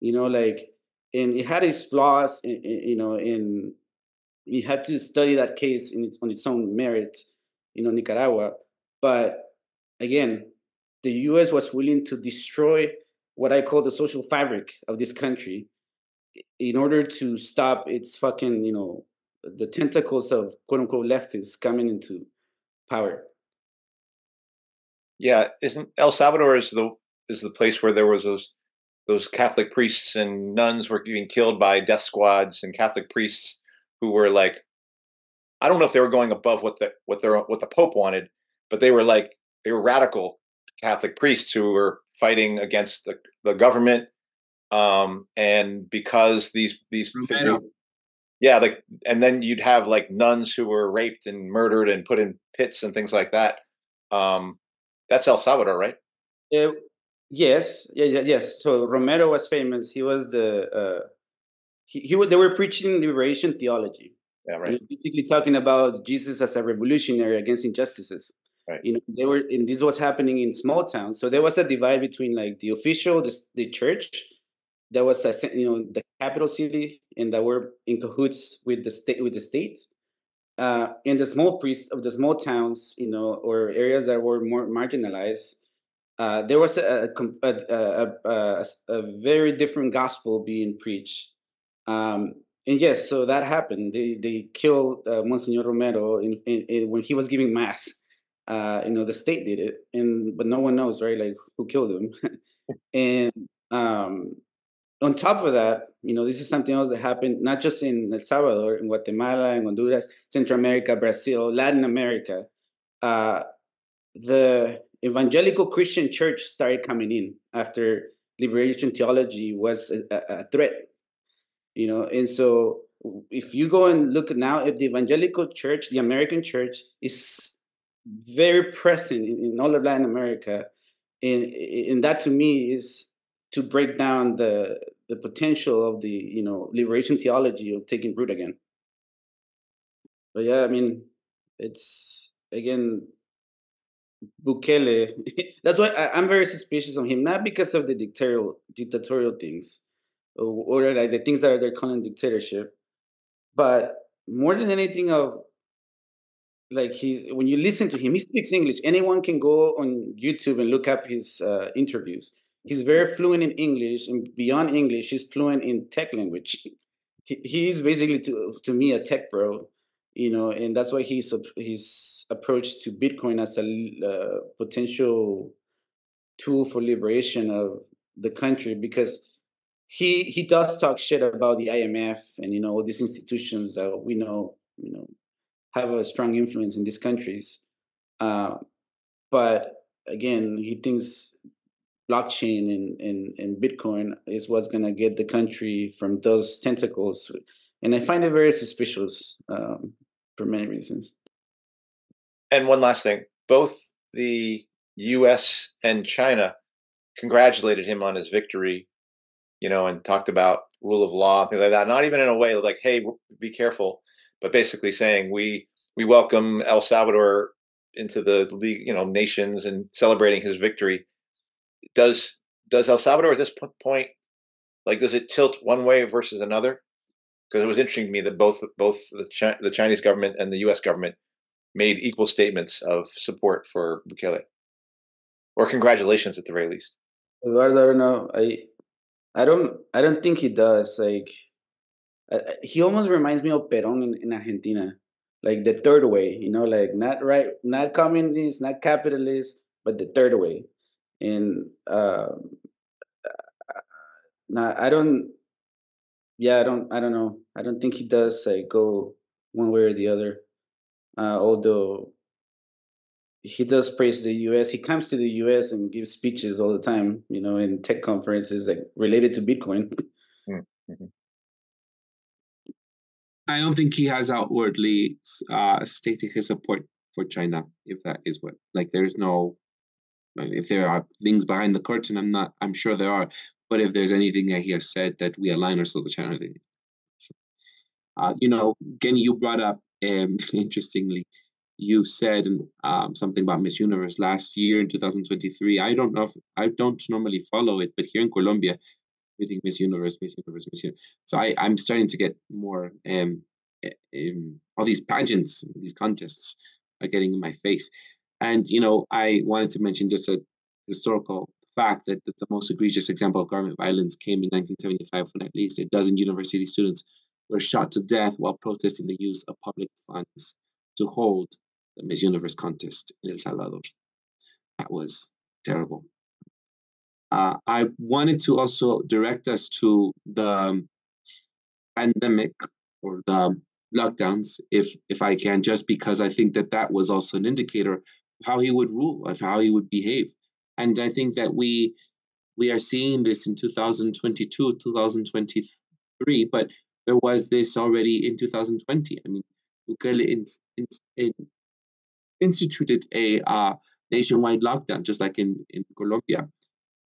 You know, like, and it had its flaws, in, in, you know, in you had to study that case in its, on its own merit, you know, Nicaragua. But again, the U.S. was willing to destroy what I call the social fabric of this country in order to stop its fucking, you know, the tentacles of quote unquote leftists coming into power. Yeah, isn't El Salvador is the is the place where there was those those Catholic priests and nuns were being killed by death squads and Catholic priests who were like I don't know if they were going above what the what their what the Pope wanted, but they were like they were radical Catholic priests who were fighting against the, the government. Um, and because these these figures, yeah, like and then you'd have like nuns who were raped and murdered and put in pits and things like that. Um, that's El Salvador, right? Uh, yes, yeah, yes. So Romero was famous. He was the uh, he, he they were preaching liberation theology. Yeah, right. Basically talking about Jesus as a revolutionary against injustices. Right. You know, they were, and this was happening in small towns. So there was a divide between like the official, the, the church, that was a, you know the capital city, and that were in cahoots with the state with the state, uh, and the small priests of the small towns, you know, or areas that were more marginalized. Uh, there was a a, a, a, a, very different gospel being preached. Um, and yes, so that happened. They they killed uh, Monsignor Romero in, in, in, when he was giving mass. Uh, you know, the state did it, and but no one knows, right? Like who killed him. and um, on top of that, you know, this is something else that happened not just in El Salvador, in Guatemala, in Honduras, Central America, Brazil, Latin America. Uh, the evangelical Christian church started coming in after liberation theology was a, a threat you know and so if you go and look now at the evangelical church the american church is very present in, in all of latin america and, and that to me is to break down the the potential of the you know liberation theology of taking root again but yeah i mean it's again Bukele. That's why I, am very suspicious of him, not because of the dictatorial dictatorial things, or, or like the things that they're calling dictatorship, but more than anything of like he's when you listen to him, he speaks English. Anyone can go on YouTube and look up his uh, interviews. He's very fluent in English, and beyond English, he's fluent in tech language. He, he's basically to to me a tech bro, you know, and that's why he's his approach to Bitcoin as a uh, potential tool for liberation of the country because he he does talk shit about the IMF and you know all these institutions that we know you know have a strong influence in these countries. Uh, but again, he thinks blockchain and, and, and Bitcoin is what's going to get the country from those tentacles. And I find it very suspicious um, for many reasons. And one last thing both the US and China congratulated him on his victory you know, and talked about rule of law, things like that. Not even in a way like, "Hey, be careful," but basically saying we we welcome El Salvador into the league, you know, nations and celebrating his victory. Does does El Salvador at this point, like, does it tilt one way versus another? Because it was interesting to me that both both the Chi- the Chinese government and the U.S. government made equal statements of support for Bukele, or congratulations at the very least. Eduardo, I don't know. I I don't I don't think he does. Like uh, he almost reminds me of Perón in, in Argentina, like the third way. You know, like not right, not communist, not capitalist, but the third way. And uh, not I don't. Yeah, I don't. I don't know. I don't think he does like go one way or the other. Uh, although he does praise the US. He comes to the US and gives speeches all the time, you know, in tech conferences like related to Bitcoin. Mm, mm-hmm. I don't think he has outwardly uh, stated his support for China, if that is what like there's no if there are things behind the curtain, I'm not I'm sure there are. But if there's anything that he has said that we align ourselves with China, uh, you know, Kenny, you brought up um, interestingly, you said um, something about Miss Universe last year in 2023. I don't know if I don't normally follow it, but here in Colombia, Miss Universe, Miss Universe, Miss Universe. So I, I'm starting to get more um, um, all these pageants, these contests are getting in my face. And you know, I wanted to mention just a historical fact that, that the most egregious example of government violence came in 1975 when at least a dozen university students were shot to death while protesting the use of public funds to hold the Miss Universe contest in El Salvador. That was terrible. Uh, I wanted to also direct us to the pandemic or the lockdowns, if if I can, just because I think that that was also an indicator of how he would rule, of how he would behave, and I think that we we are seeing this in 2022, 2023, but there was this already in 2020. I mean, Bukele in, in, in instituted a uh, nationwide lockdown, just like in, in Colombia,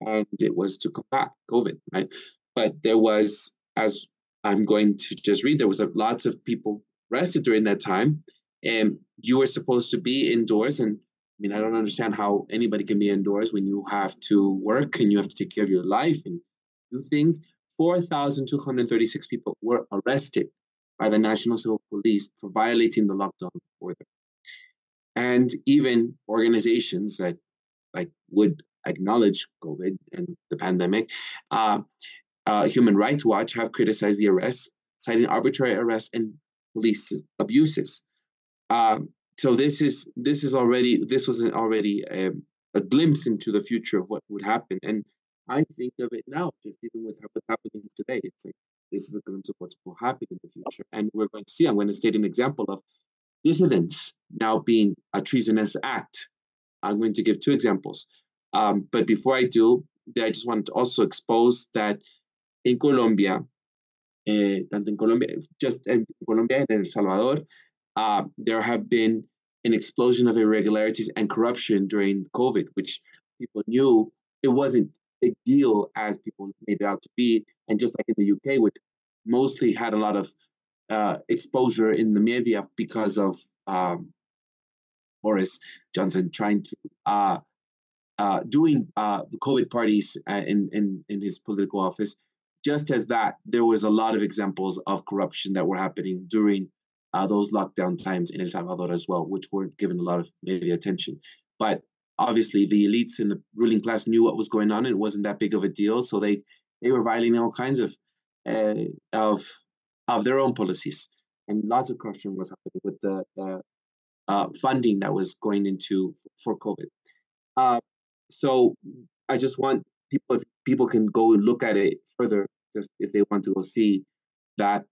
and it was to combat COVID, right? But there was, as I'm going to just read, there was a, lots of people arrested during that time, and you were supposed to be indoors. And I mean, I don't understand how anybody can be indoors when you have to work and you have to take care of your life and do things. 4,236 people were arrested by the National Civil Police for violating the lockdown order. And even organizations that like would acknowledge COVID and the pandemic, uh, uh, Human Rights Watch have criticized the arrests, citing arbitrary arrests and police abuses. Um, so this is this is already this was already a, um, a glimpse into the future of what would happen, and I think of it now, just even with what's happening today. It's like this is a glimpse of what's will happen in the future. And we're going to see, I'm going to state an example of dissidents now being a treasonous act. I'm going to give two examples. Um, but before I do, I just want to also expose that in Colombia, eh, tanto in Colombia, just in Colombia and El Salvador, uh, there have been an explosion of irregularities and corruption during COVID, which people knew it wasn't a big deal as people made it out to be. And just like in the UK, which mostly had a lot of uh, exposure in the media because of um, Boris Johnson trying to uh, uh, doing uh, the COVID parties uh, in, in in his political office. Just as that, there was a lot of examples of corruption that were happening during uh, those lockdown times in El Salvador as well, which weren't given a lot of media attention. But obviously the elites in the ruling class knew what was going on. It wasn't that big of a deal, so they they were violating all kinds of uh, of of their own policies, and lots of corruption was happening with the uh, uh, funding that was going into for COVID. So I just want people if people can go and look at it further, just if they want to go see that.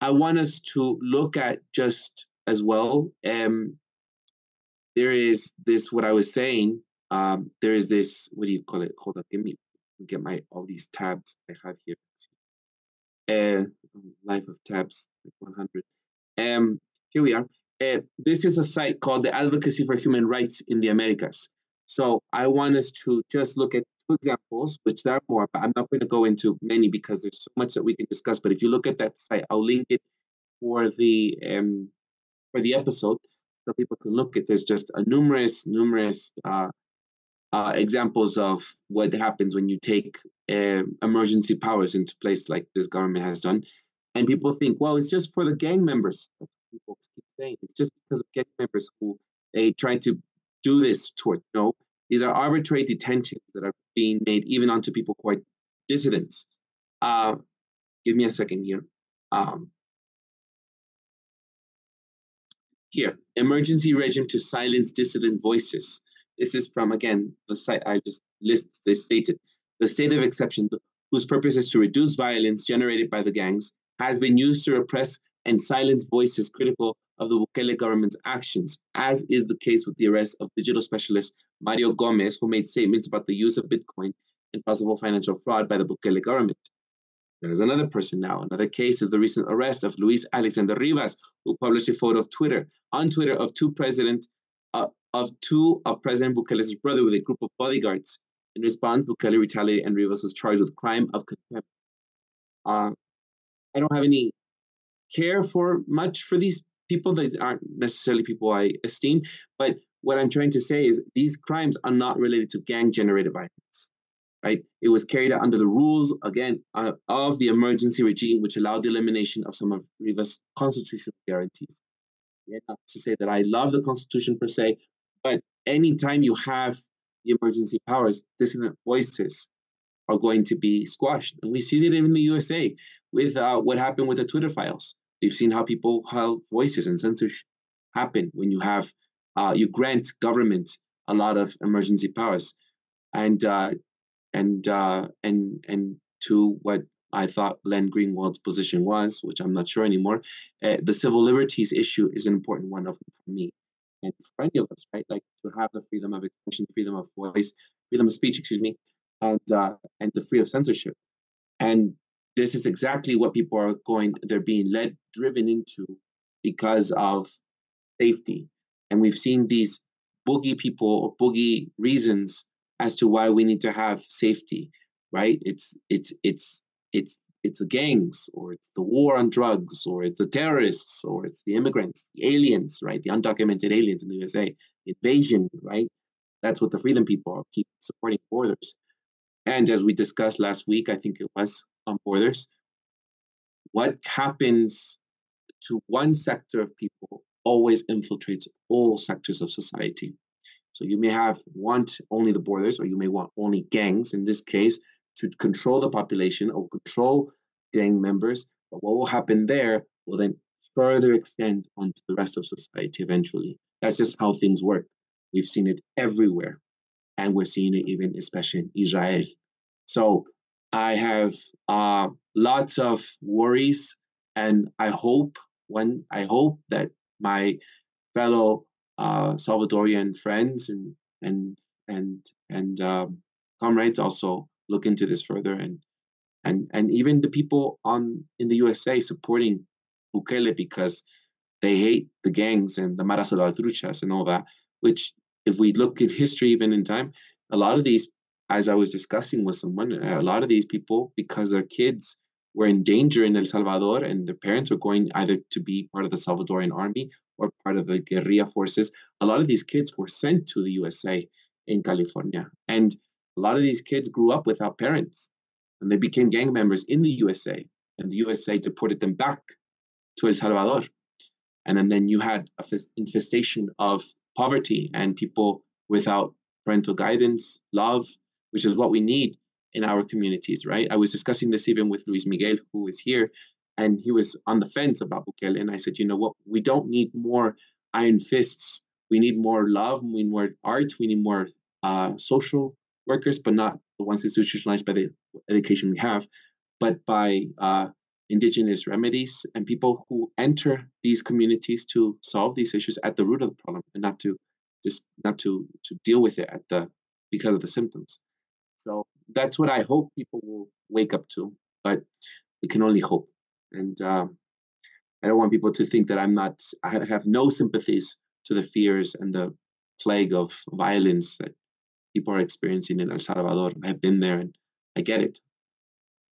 I want us to look at just as well um, there is this what I was saying. Um, there is this what do you call it? Hold on, give me get my all these tabs I have here. Uh, life of tabs 100. Um, here we are. Uh, this is a site called the Advocacy for Human Rights in the Americas. So I want us to just look at two examples, which there are more, but I'm not going to go into many because there's so much that we can discuss. But if you look at that site, I'll link it for the um, for the episode so people can look at. There's just a numerous, numerous uh, uh, examples of what happens when you take uh, emergency powers into place, like this government has done. And people think, well, it's just for the gang members. people keep saying it's just because of gang members who they try to do this toward. No, these are arbitrary detentions that are being made even onto people are dissidents. Uh, give me a second here. Um, Here, emergency regime to silence dissident voices. This is from, again, the site I just list, they stated. The state of exception, whose purpose is to reduce violence generated by the gangs, has been used to repress and silence voices critical of the Bukele government's actions, as is the case with the arrest of digital specialist Mario Gomez, who made statements about the use of Bitcoin and possible financial fraud by the Bukele government. There's another person now. Another case of the recent arrest of Luis Alexander Rivas, who published a photo of Twitter on Twitter of two president uh, of two of President Bukele's brother with a group of bodyguards. In response, Bukele retaliated and Rivas was charged with crime of contempt. Uh, I don't have any care for much for these people that aren't necessarily people I esteem, but what I'm trying to say is these crimes are not related to gang generated violence right? It was carried out under the rules, again, uh, of the emergency regime, which allowed the elimination of some of Rivas' constitutional guarantees. Yeah, not to say that I love the Constitution per se, but anytime you have the emergency powers, dissident voices are going to be squashed. And we see it in the USA with uh, what happened with the Twitter files. We've seen how people, how voices and censorship happen when you have, uh, you grant government a lot of emergency powers. And uh, and uh, and and to what I thought Glenn Greenwald's position was, which I'm not sure anymore. Uh, the civil liberties issue is an important one of for me and for any of us, right? Like to have the freedom of expression, freedom of voice, freedom of speech, excuse me, and uh, and the free of censorship. And this is exactly what people are going. They're being led, driven into because of safety. And we've seen these boogie people or boogie reasons as to why we need to have safety, right? It's it's it's it's it's the gangs or it's the war on drugs or it's the terrorists or it's the immigrants, the aliens, right? The undocumented aliens in the USA, invasion, right? That's what the freedom people are keep supporting borders. And as we discussed last week, I think it was on borders, what happens to one sector of people always infiltrates all sectors of society. So you may have want only the borders, or you may want only gangs. In this case, to control the population or control gang members. But what will happen there will then further extend onto the rest of society eventually. That's just how things work. We've seen it everywhere, and we're seeing it even, especially in Israel. So I have uh, lots of worries, and I hope when I hope that my fellow uh, Salvadorian friends and and and and um, comrades also look into this further and and and even the people on in the USA supporting Bukele because they hate the gangs and the Mara Salvatruchas and all that. Which, if we look at history, even in time, a lot of these, as I was discussing with someone, uh, a lot of these people, because their kids were in danger in El Salvador and their parents were going either to be part of the Salvadorian army or part of the guerrilla forces, a lot of these kids were sent to the USA in California. And a lot of these kids grew up without parents and they became gang members in the USA. And the USA deported them back to El Salvador. And then, then you had an infestation of poverty and people without parental guidance, love, which is what we need in our communities, right? I was discussing this even with Luis Miguel, who is here, and he was on the fence about Bukele. And I said, you know what? We don't need more iron fists. We need more love. We need more art. We need more uh, social workers, but not the ones institutionalized by the education we have, but by uh, indigenous remedies and people who enter these communities to solve these issues at the root of the problem and not to just not to to deal with it at the because of the symptoms. So that's what I hope people will wake up to, but we can only hope. And um, I don't want people to think that I'm not, I have no sympathies to the fears and the plague of violence that people are experiencing in El Salvador. I've been there and I get it.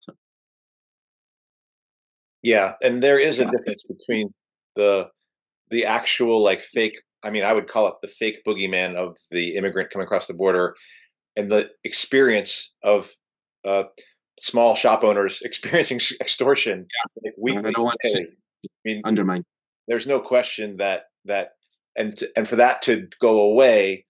So. Yeah, and there is a difference between the the actual like fake. I mean, I would call it the fake boogeyman of the immigrant coming across the border, and the experience of uh, small shop owners experiencing extortion. Yeah. Like I don't want to I mean, undermine. There's no question that that and to, and for that to go away,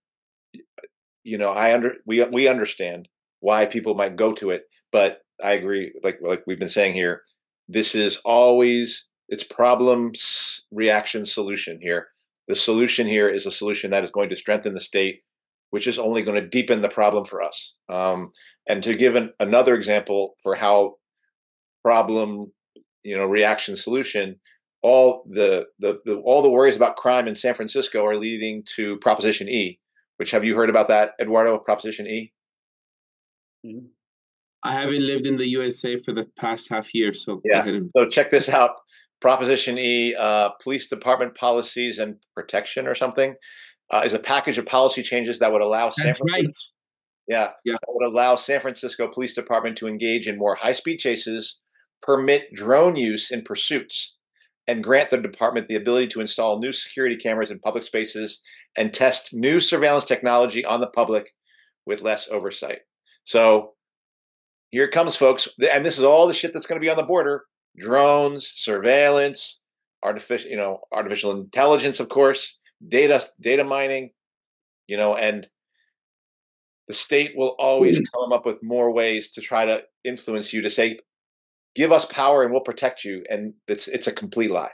you know, I under we we understand why people might go to it, but I agree. Like like we've been saying here, this is always it's problems reaction solution here. The solution here is a solution that is going to strengthen the state, which is only going to deepen the problem for us. Um, and to give an, another example for how problem, you know, reaction solution, all the, the, the all the worries about crime in San Francisco are leading to Proposition E. Which have you heard about that, Eduardo? Proposition E. Mm-hmm. I haven't lived in the USA for the past half year, so yeah. So check this out. Proposition E, uh, police department policies and protection or something, uh, is a package of policy changes that would allow San That's Francisco, right. Yeah, yeah, that would allow San Francisco Police Department to engage in more high-speed chases, permit drone use in pursuits, and grant the department the ability to install new security cameras in public spaces and test new surveillance technology on the public with less oversight. So here it comes, folks. And this is all the shit that's going to be on the border drones, surveillance, artificial, you know, artificial intelligence, of course, data, data mining, you know, and the state will always come up with more ways to try to influence you to say, give us power and we'll protect you. And it's it's a complete lie.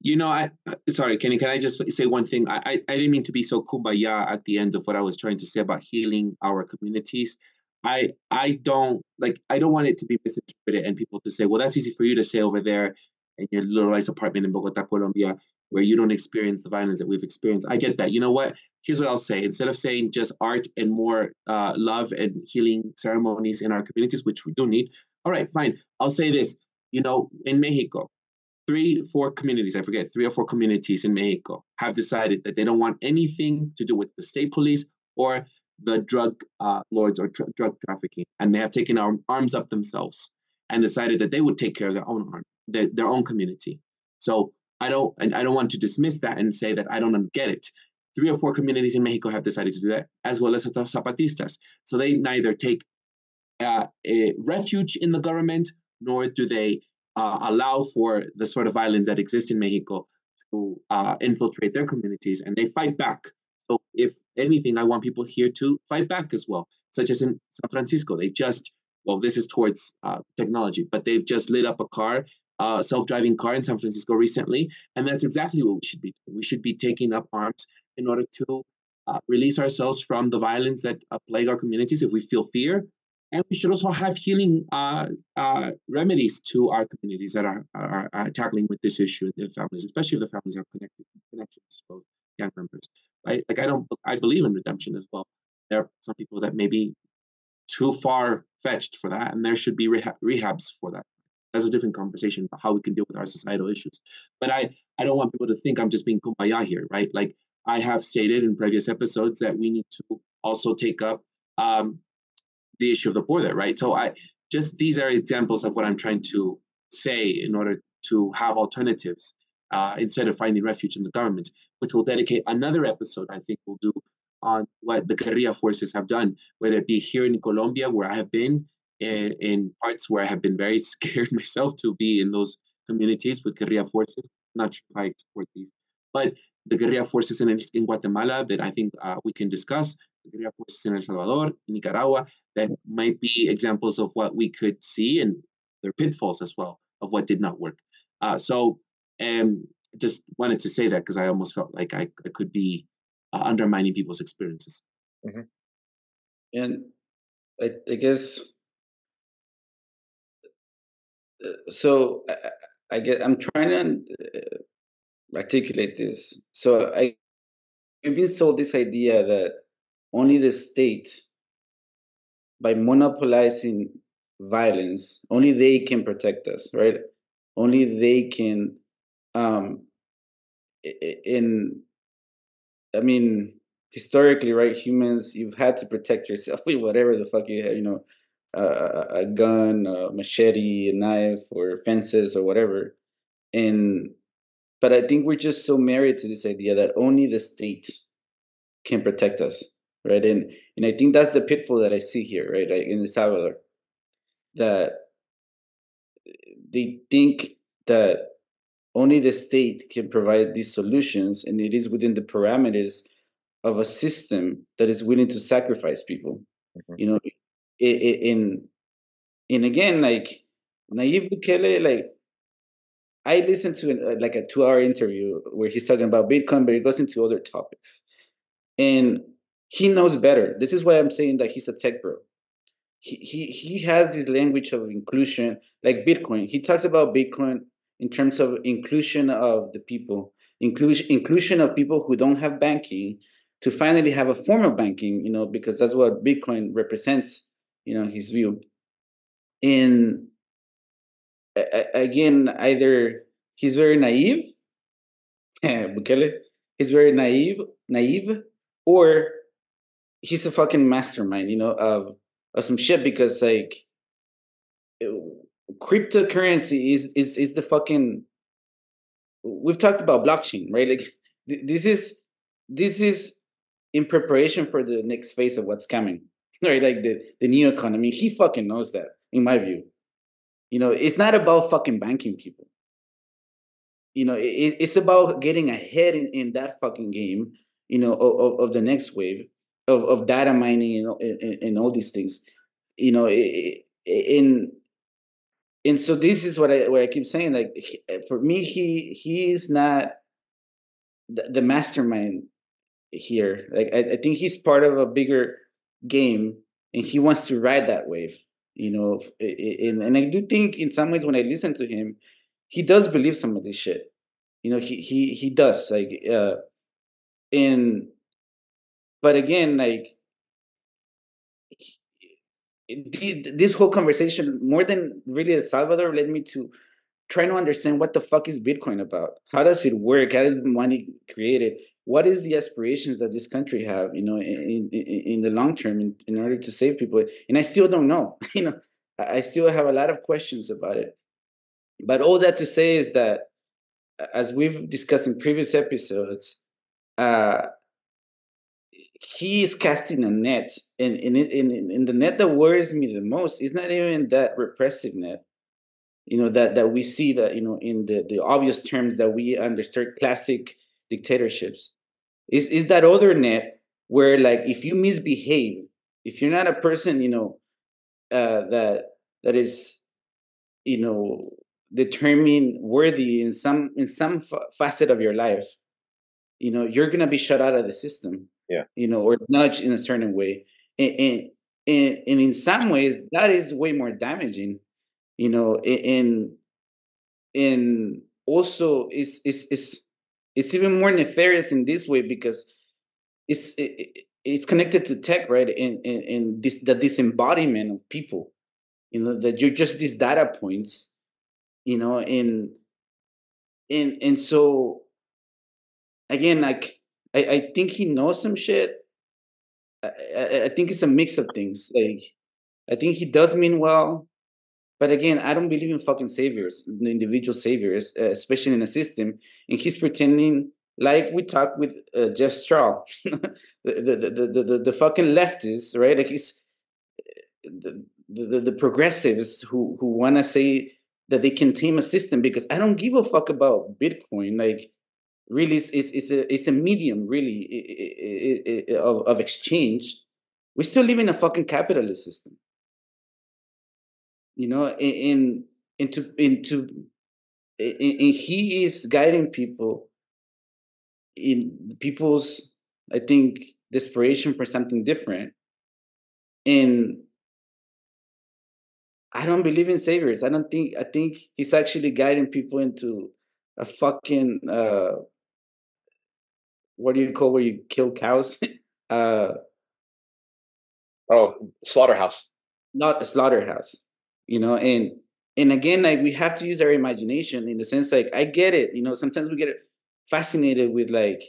You know, I uh, sorry, Kenny. Can I just say one thing? I, I, I didn't mean to be so kumbaya at the end of what I was trying to say about healing our communities. I I don't like I don't want it to be misinterpreted and people to say, well, that's easy for you to say over there in your little rice apartment in Bogota, Colombia, where you don't experience the violence that we've experienced. I get that. You know what? Here's what I'll say. Instead of saying just art and more uh, love and healing ceremonies in our communities, which we do need, all right, fine. I'll say this. You know, in Mexico, three, four communities, I forget, three or four communities in Mexico have decided that they don't want anything to do with the state police or the drug uh, lords or tr- drug trafficking, and they have taken our arms up themselves and decided that they would take care of their own arm, their, their own community. So I don't, and I don't want to dismiss that and say that I don't get it. Three or four communities in Mexico have decided to do that, as well as the Zapatistas. So they neither take uh, a refuge in the government, nor do they uh, allow for the sort of violence that exists in Mexico to uh, infiltrate their communities, and they fight back so if anything, I want people here to fight back as well, such as in San Francisco. They just, well, this is towards uh, technology, but they've just lit up a car, uh, self-driving car in San Francisco recently, and that's exactly what we should be doing. We should be taking up arms in order to uh, release ourselves from the violence that uh, plague our communities if we feel fear. And we should also have healing uh, uh, remedies to our communities that are, are, are tackling with this issue, their families, especially if the families have connected connections to gang members right? Like I don't, I believe in redemption as well. There are some people that may be too far fetched for that, and there should be rehab, rehabs for that. That's a different conversation about how we can deal with our societal issues. But I, I don't want people to think I'm just being kumbaya here, right? Like I have stated in previous episodes that we need to also take up um, the issue of the border, right? So I just these are examples of what I'm trying to say in order to have alternatives uh, instead of finding refuge in the government, which we'll dedicate another episode, I think we'll do on what the guerrilla forces have done, whether it be here in Colombia, where I have been, in, in parts where I have been very scared myself to be in those communities with guerrilla forces. not sure if I support these, but the guerrilla forces in, in Guatemala that I think uh, we can discuss, the guerrilla forces in El Salvador, Nicaragua, that might be examples of what we could see and their pitfalls as well of what did not work. Uh, so and just wanted to say that because I almost felt like I, I could be uh, undermining people's experiences. Mm-hmm. And I, I guess so. I, I get. I'm trying to uh, articulate this. So I, I've been sold this idea that only the state, by monopolizing violence, only they can protect us, right? Only they can um in i mean historically right humans you've had to protect yourself with whatever the fuck you have you know uh, a gun a machete a knife or fences or whatever and but i think we're just so married to this idea that only the state can protect us right and and i think that's the pitfall that i see here right in el salvador that they think that only the state can provide these solutions, and it is within the parameters of a system that is willing to sacrifice people. Mm-hmm. You know, in in again, like Nayib Bukele, like I listened to an, uh, like a two-hour interview where he's talking about Bitcoin, but he goes into other topics, and he knows better. This is why I'm saying that he's a tech bro. He he he has this language of inclusion, like Bitcoin. He talks about Bitcoin in terms of inclusion of the people, inclusion inclusion of people who don't have banking to finally have a form of banking, you know, because that's what Bitcoin represents you know, his view. In again, either he's very naive, Bukele, he's very naive, naive, or he's a fucking mastermind, you know, of of some shit because like eh, cryptocurrency is is is the fucking we've talked about blockchain, right? Like this is this is in preparation for the next phase of what's coming, right? Like the the new economy. He fucking knows that, in my view. You know, it's not about fucking banking people. You know, it, it's about getting ahead in, in that fucking game. You know, of, of the next wave of, of data mining and, and, and all these things. You know, in and so this is what I what I keep saying. Like for me, he he's not the, the mastermind here. Like I, I, think he's part of a bigger game, and he wants to ride that wave. You know, and, and I do think in some ways when I listen to him, he does believe some of this shit. You know, he he he does like uh, in, but again, like this whole conversation more than really El Salvador led me to trying to understand what the fuck is Bitcoin about? How does it work? How is money created? What is the aspirations that this country have, you know, in in, in the long term in, in order to save people? And I still don't know. You know, I still have a lot of questions about it. But all that to say is that as we've discussed in previous episodes, uh, he is casting a net, and in, in, in, the net that worries me the most is not even that repressive net you know that that we see that you know in the the obvious terms that we understand classic dictatorships is is that other net where like if you misbehave if you're not a person you know uh that that is you know determined worthy in some in some f- facet of your life you know you're gonna be shut out of the system yeah. you know or nudged in a certain way. And and, and, and in some ways that is way more damaging you know in in also it's it's it's it's even more nefarious in this way because it's it, it's connected to tech right? And and, and this the disembodiment of people you know that you're just these data points you know and and and so again like i i think he knows some shit. I, I, I think it's a mix of things. Like i think he does mean well but again, I don't believe in fucking saviors, the individual saviors, uh, especially in a system. And he's pretending like we talked with uh, Jeff Straw, the, the, the, the, the, fucking leftists, right? Like he's the, the, the progressives who, who want to say that they can tame a system because I don't give a fuck about Bitcoin. Like, really, it's, it's, it's, a, it's a medium, really, of, of exchange. We still live in a fucking capitalist system you know in into into in, in, he is guiding people in people's i think desperation for something different. And i don't believe in saviors. I don't think i think he's actually guiding people into a fucking uh what do you call where you kill cows? Uh oh slaughterhouse. Not a slaughterhouse you know and and again like we have to use our imagination in the sense like i get it you know sometimes we get fascinated with like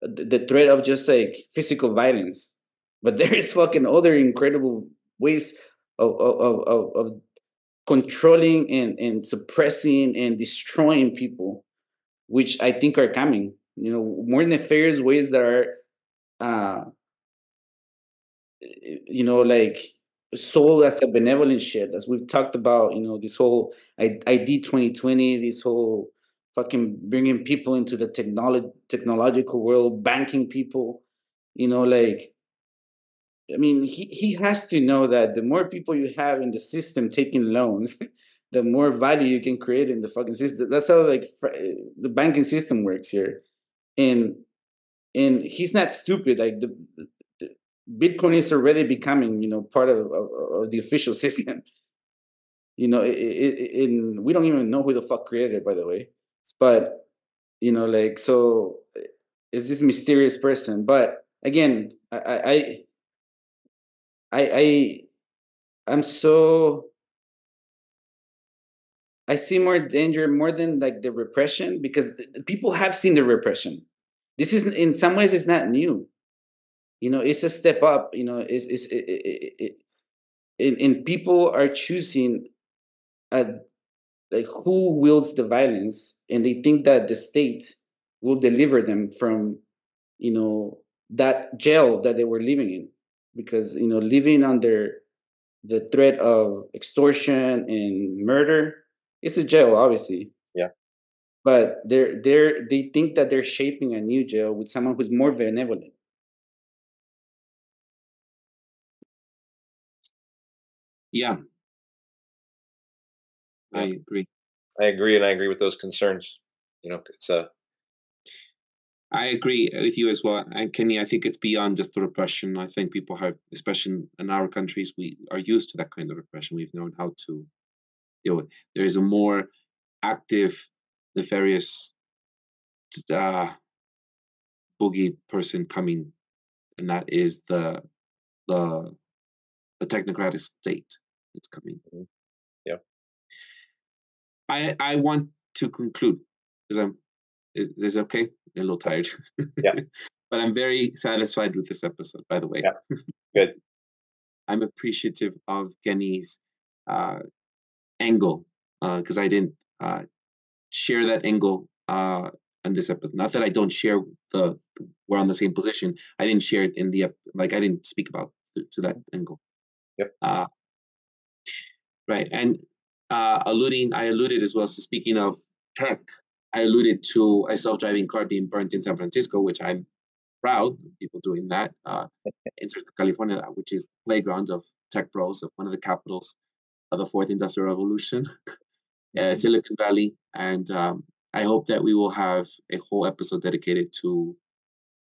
the, threat of just like physical violence but there is fucking other incredible ways of of of, of controlling and and suppressing and destroying people which i think are coming you know more nefarious ways that are uh you know like sold as a benevolent shit, as we've talked about, you know, this whole ID 2020, this whole fucking bringing people into the technology technological world, banking people, you know, like, I mean, he, he has to know that the more people you have in the system taking loans, the more value you can create in the fucking system. That's how like the banking system works here, and and he's not stupid. Like the Bitcoin is already becoming, you know, part of, of, of the official system. You know, it, it, we don't even know who the fuck created it, by the way. But you know, like, so eh, is this mysterious person? But again, I, I, I, I I'm so I see more danger more than like the repression because people have seen the repression. This is in some ways it's not new. You know, it's a step up. You know, it's, it's it, it, it, it and, people are choosing a, like who wields the violence, and they think that the state will deliver them from, you know, that jail that they were living in, because you know, living under the threat of extortion and murder it's a jail, obviously. Yeah. But they're they're they think that they're shaping a new jail with someone who's more benevolent. Yeah. I agree. I agree, and I agree with those concerns. You know, it's a. I agree with you as well, and Kenny. I think it's beyond just the repression. I think people have, especially in our countries, we are used to that kind of repression. We've known how to you know, there is a more active, nefarious uh, boogie person coming, and that is the the the technocratic state that's coming. Mm-hmm. Yeah. I I want to conclude because I'm is okay. I'm a little tired. Yeah. but I'm very satisfied with this episode. By the way. Yeah. Good. I'm appreciative of Kenny's uh, angle because uh, I didn't uh, share that angle uh, in this episode. Not that I don't share the we're on the same position. I didn't share it in the like I didn't speak about to, to that angle. Yep. Uh, right, and uh, alluding, I alluded as well. So speaking of tech, I alluded to a self-driving car being burnt in San Francisco, which I'm proud of people doing that uh, in California, which is playground of tech bros of one of the capitals of the fourth industrial revolution, uh, mm-hmm. Silicon Valley, and um, I hope that we will have a whole episode dedicated to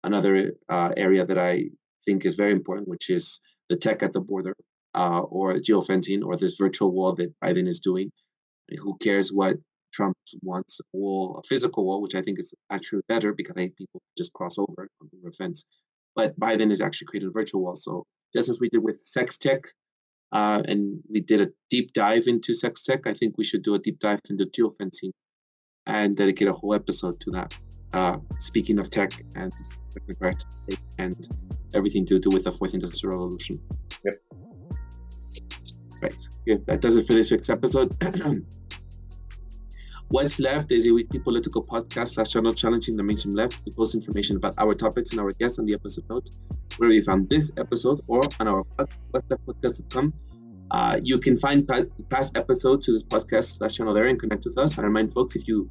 another uh, area that I think is very important, which is the tech at the border, uh, or geofencing, or this virtual wall that Biden is doing. Who cares what Trump wants? A wall, a physical wall, which I think is actually better because I think people just cross over on a fence. But Biden is actually creating a virtual wall. So just as we did with sex tech, uh, and we did a deep dive into sex tech. I think we should do a deep dive into geofencing and dedicate a whole episode to that. Uh, speaking of tech and and everything to do with the fourth industrial revolution. Yep. Right. Yeah, that does it for this week's episode. What's Left is a weekly political podcast slash channel challenging the mainstream left. We post information about our topics and our guests on the episode notes, where you found this episode or on our what'sleftpodcast.com. Uh, you can find past episodes to this podcast slash channel there and connect with us. I remind folks if you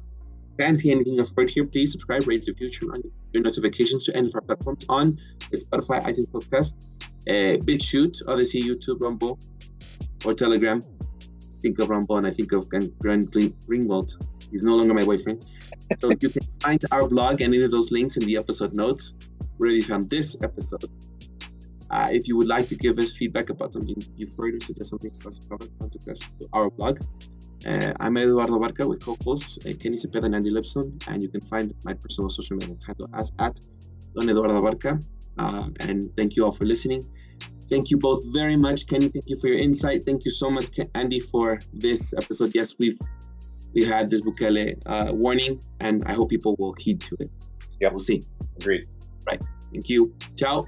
fancy anything you've heard here, please subscribe, rate the future, on your notifications to any of our platforms on Spotify, iTunes Podcast, uh, BitChute, Odysee, YouTube, Rumble, or Telegram think of Rumble and I think of Grant Greenwald. He's no longer my boyfriend. So you can find our blog and any of those links in the episode notes where you found this episode. Uh, if you would like to give us feedback about something heard or suggest something for us to cover, contact us to our blog. Uh, I'm Eduardo Barca with co-hosts uh, Kenny Cepeda and Andy Lipson, and you can find my personal social media handle as at Don Eduardo Barca. Uh, and thank you all for listening. Thank you both very much, Kenny. Thank you for your insight. Thank you so much, Andy, for this episode. Yes, we've we had this Bukele uh, warning, and I hope people will heed to it. Yeah, we'll see. Agreed. Right. Thank you. Ciao.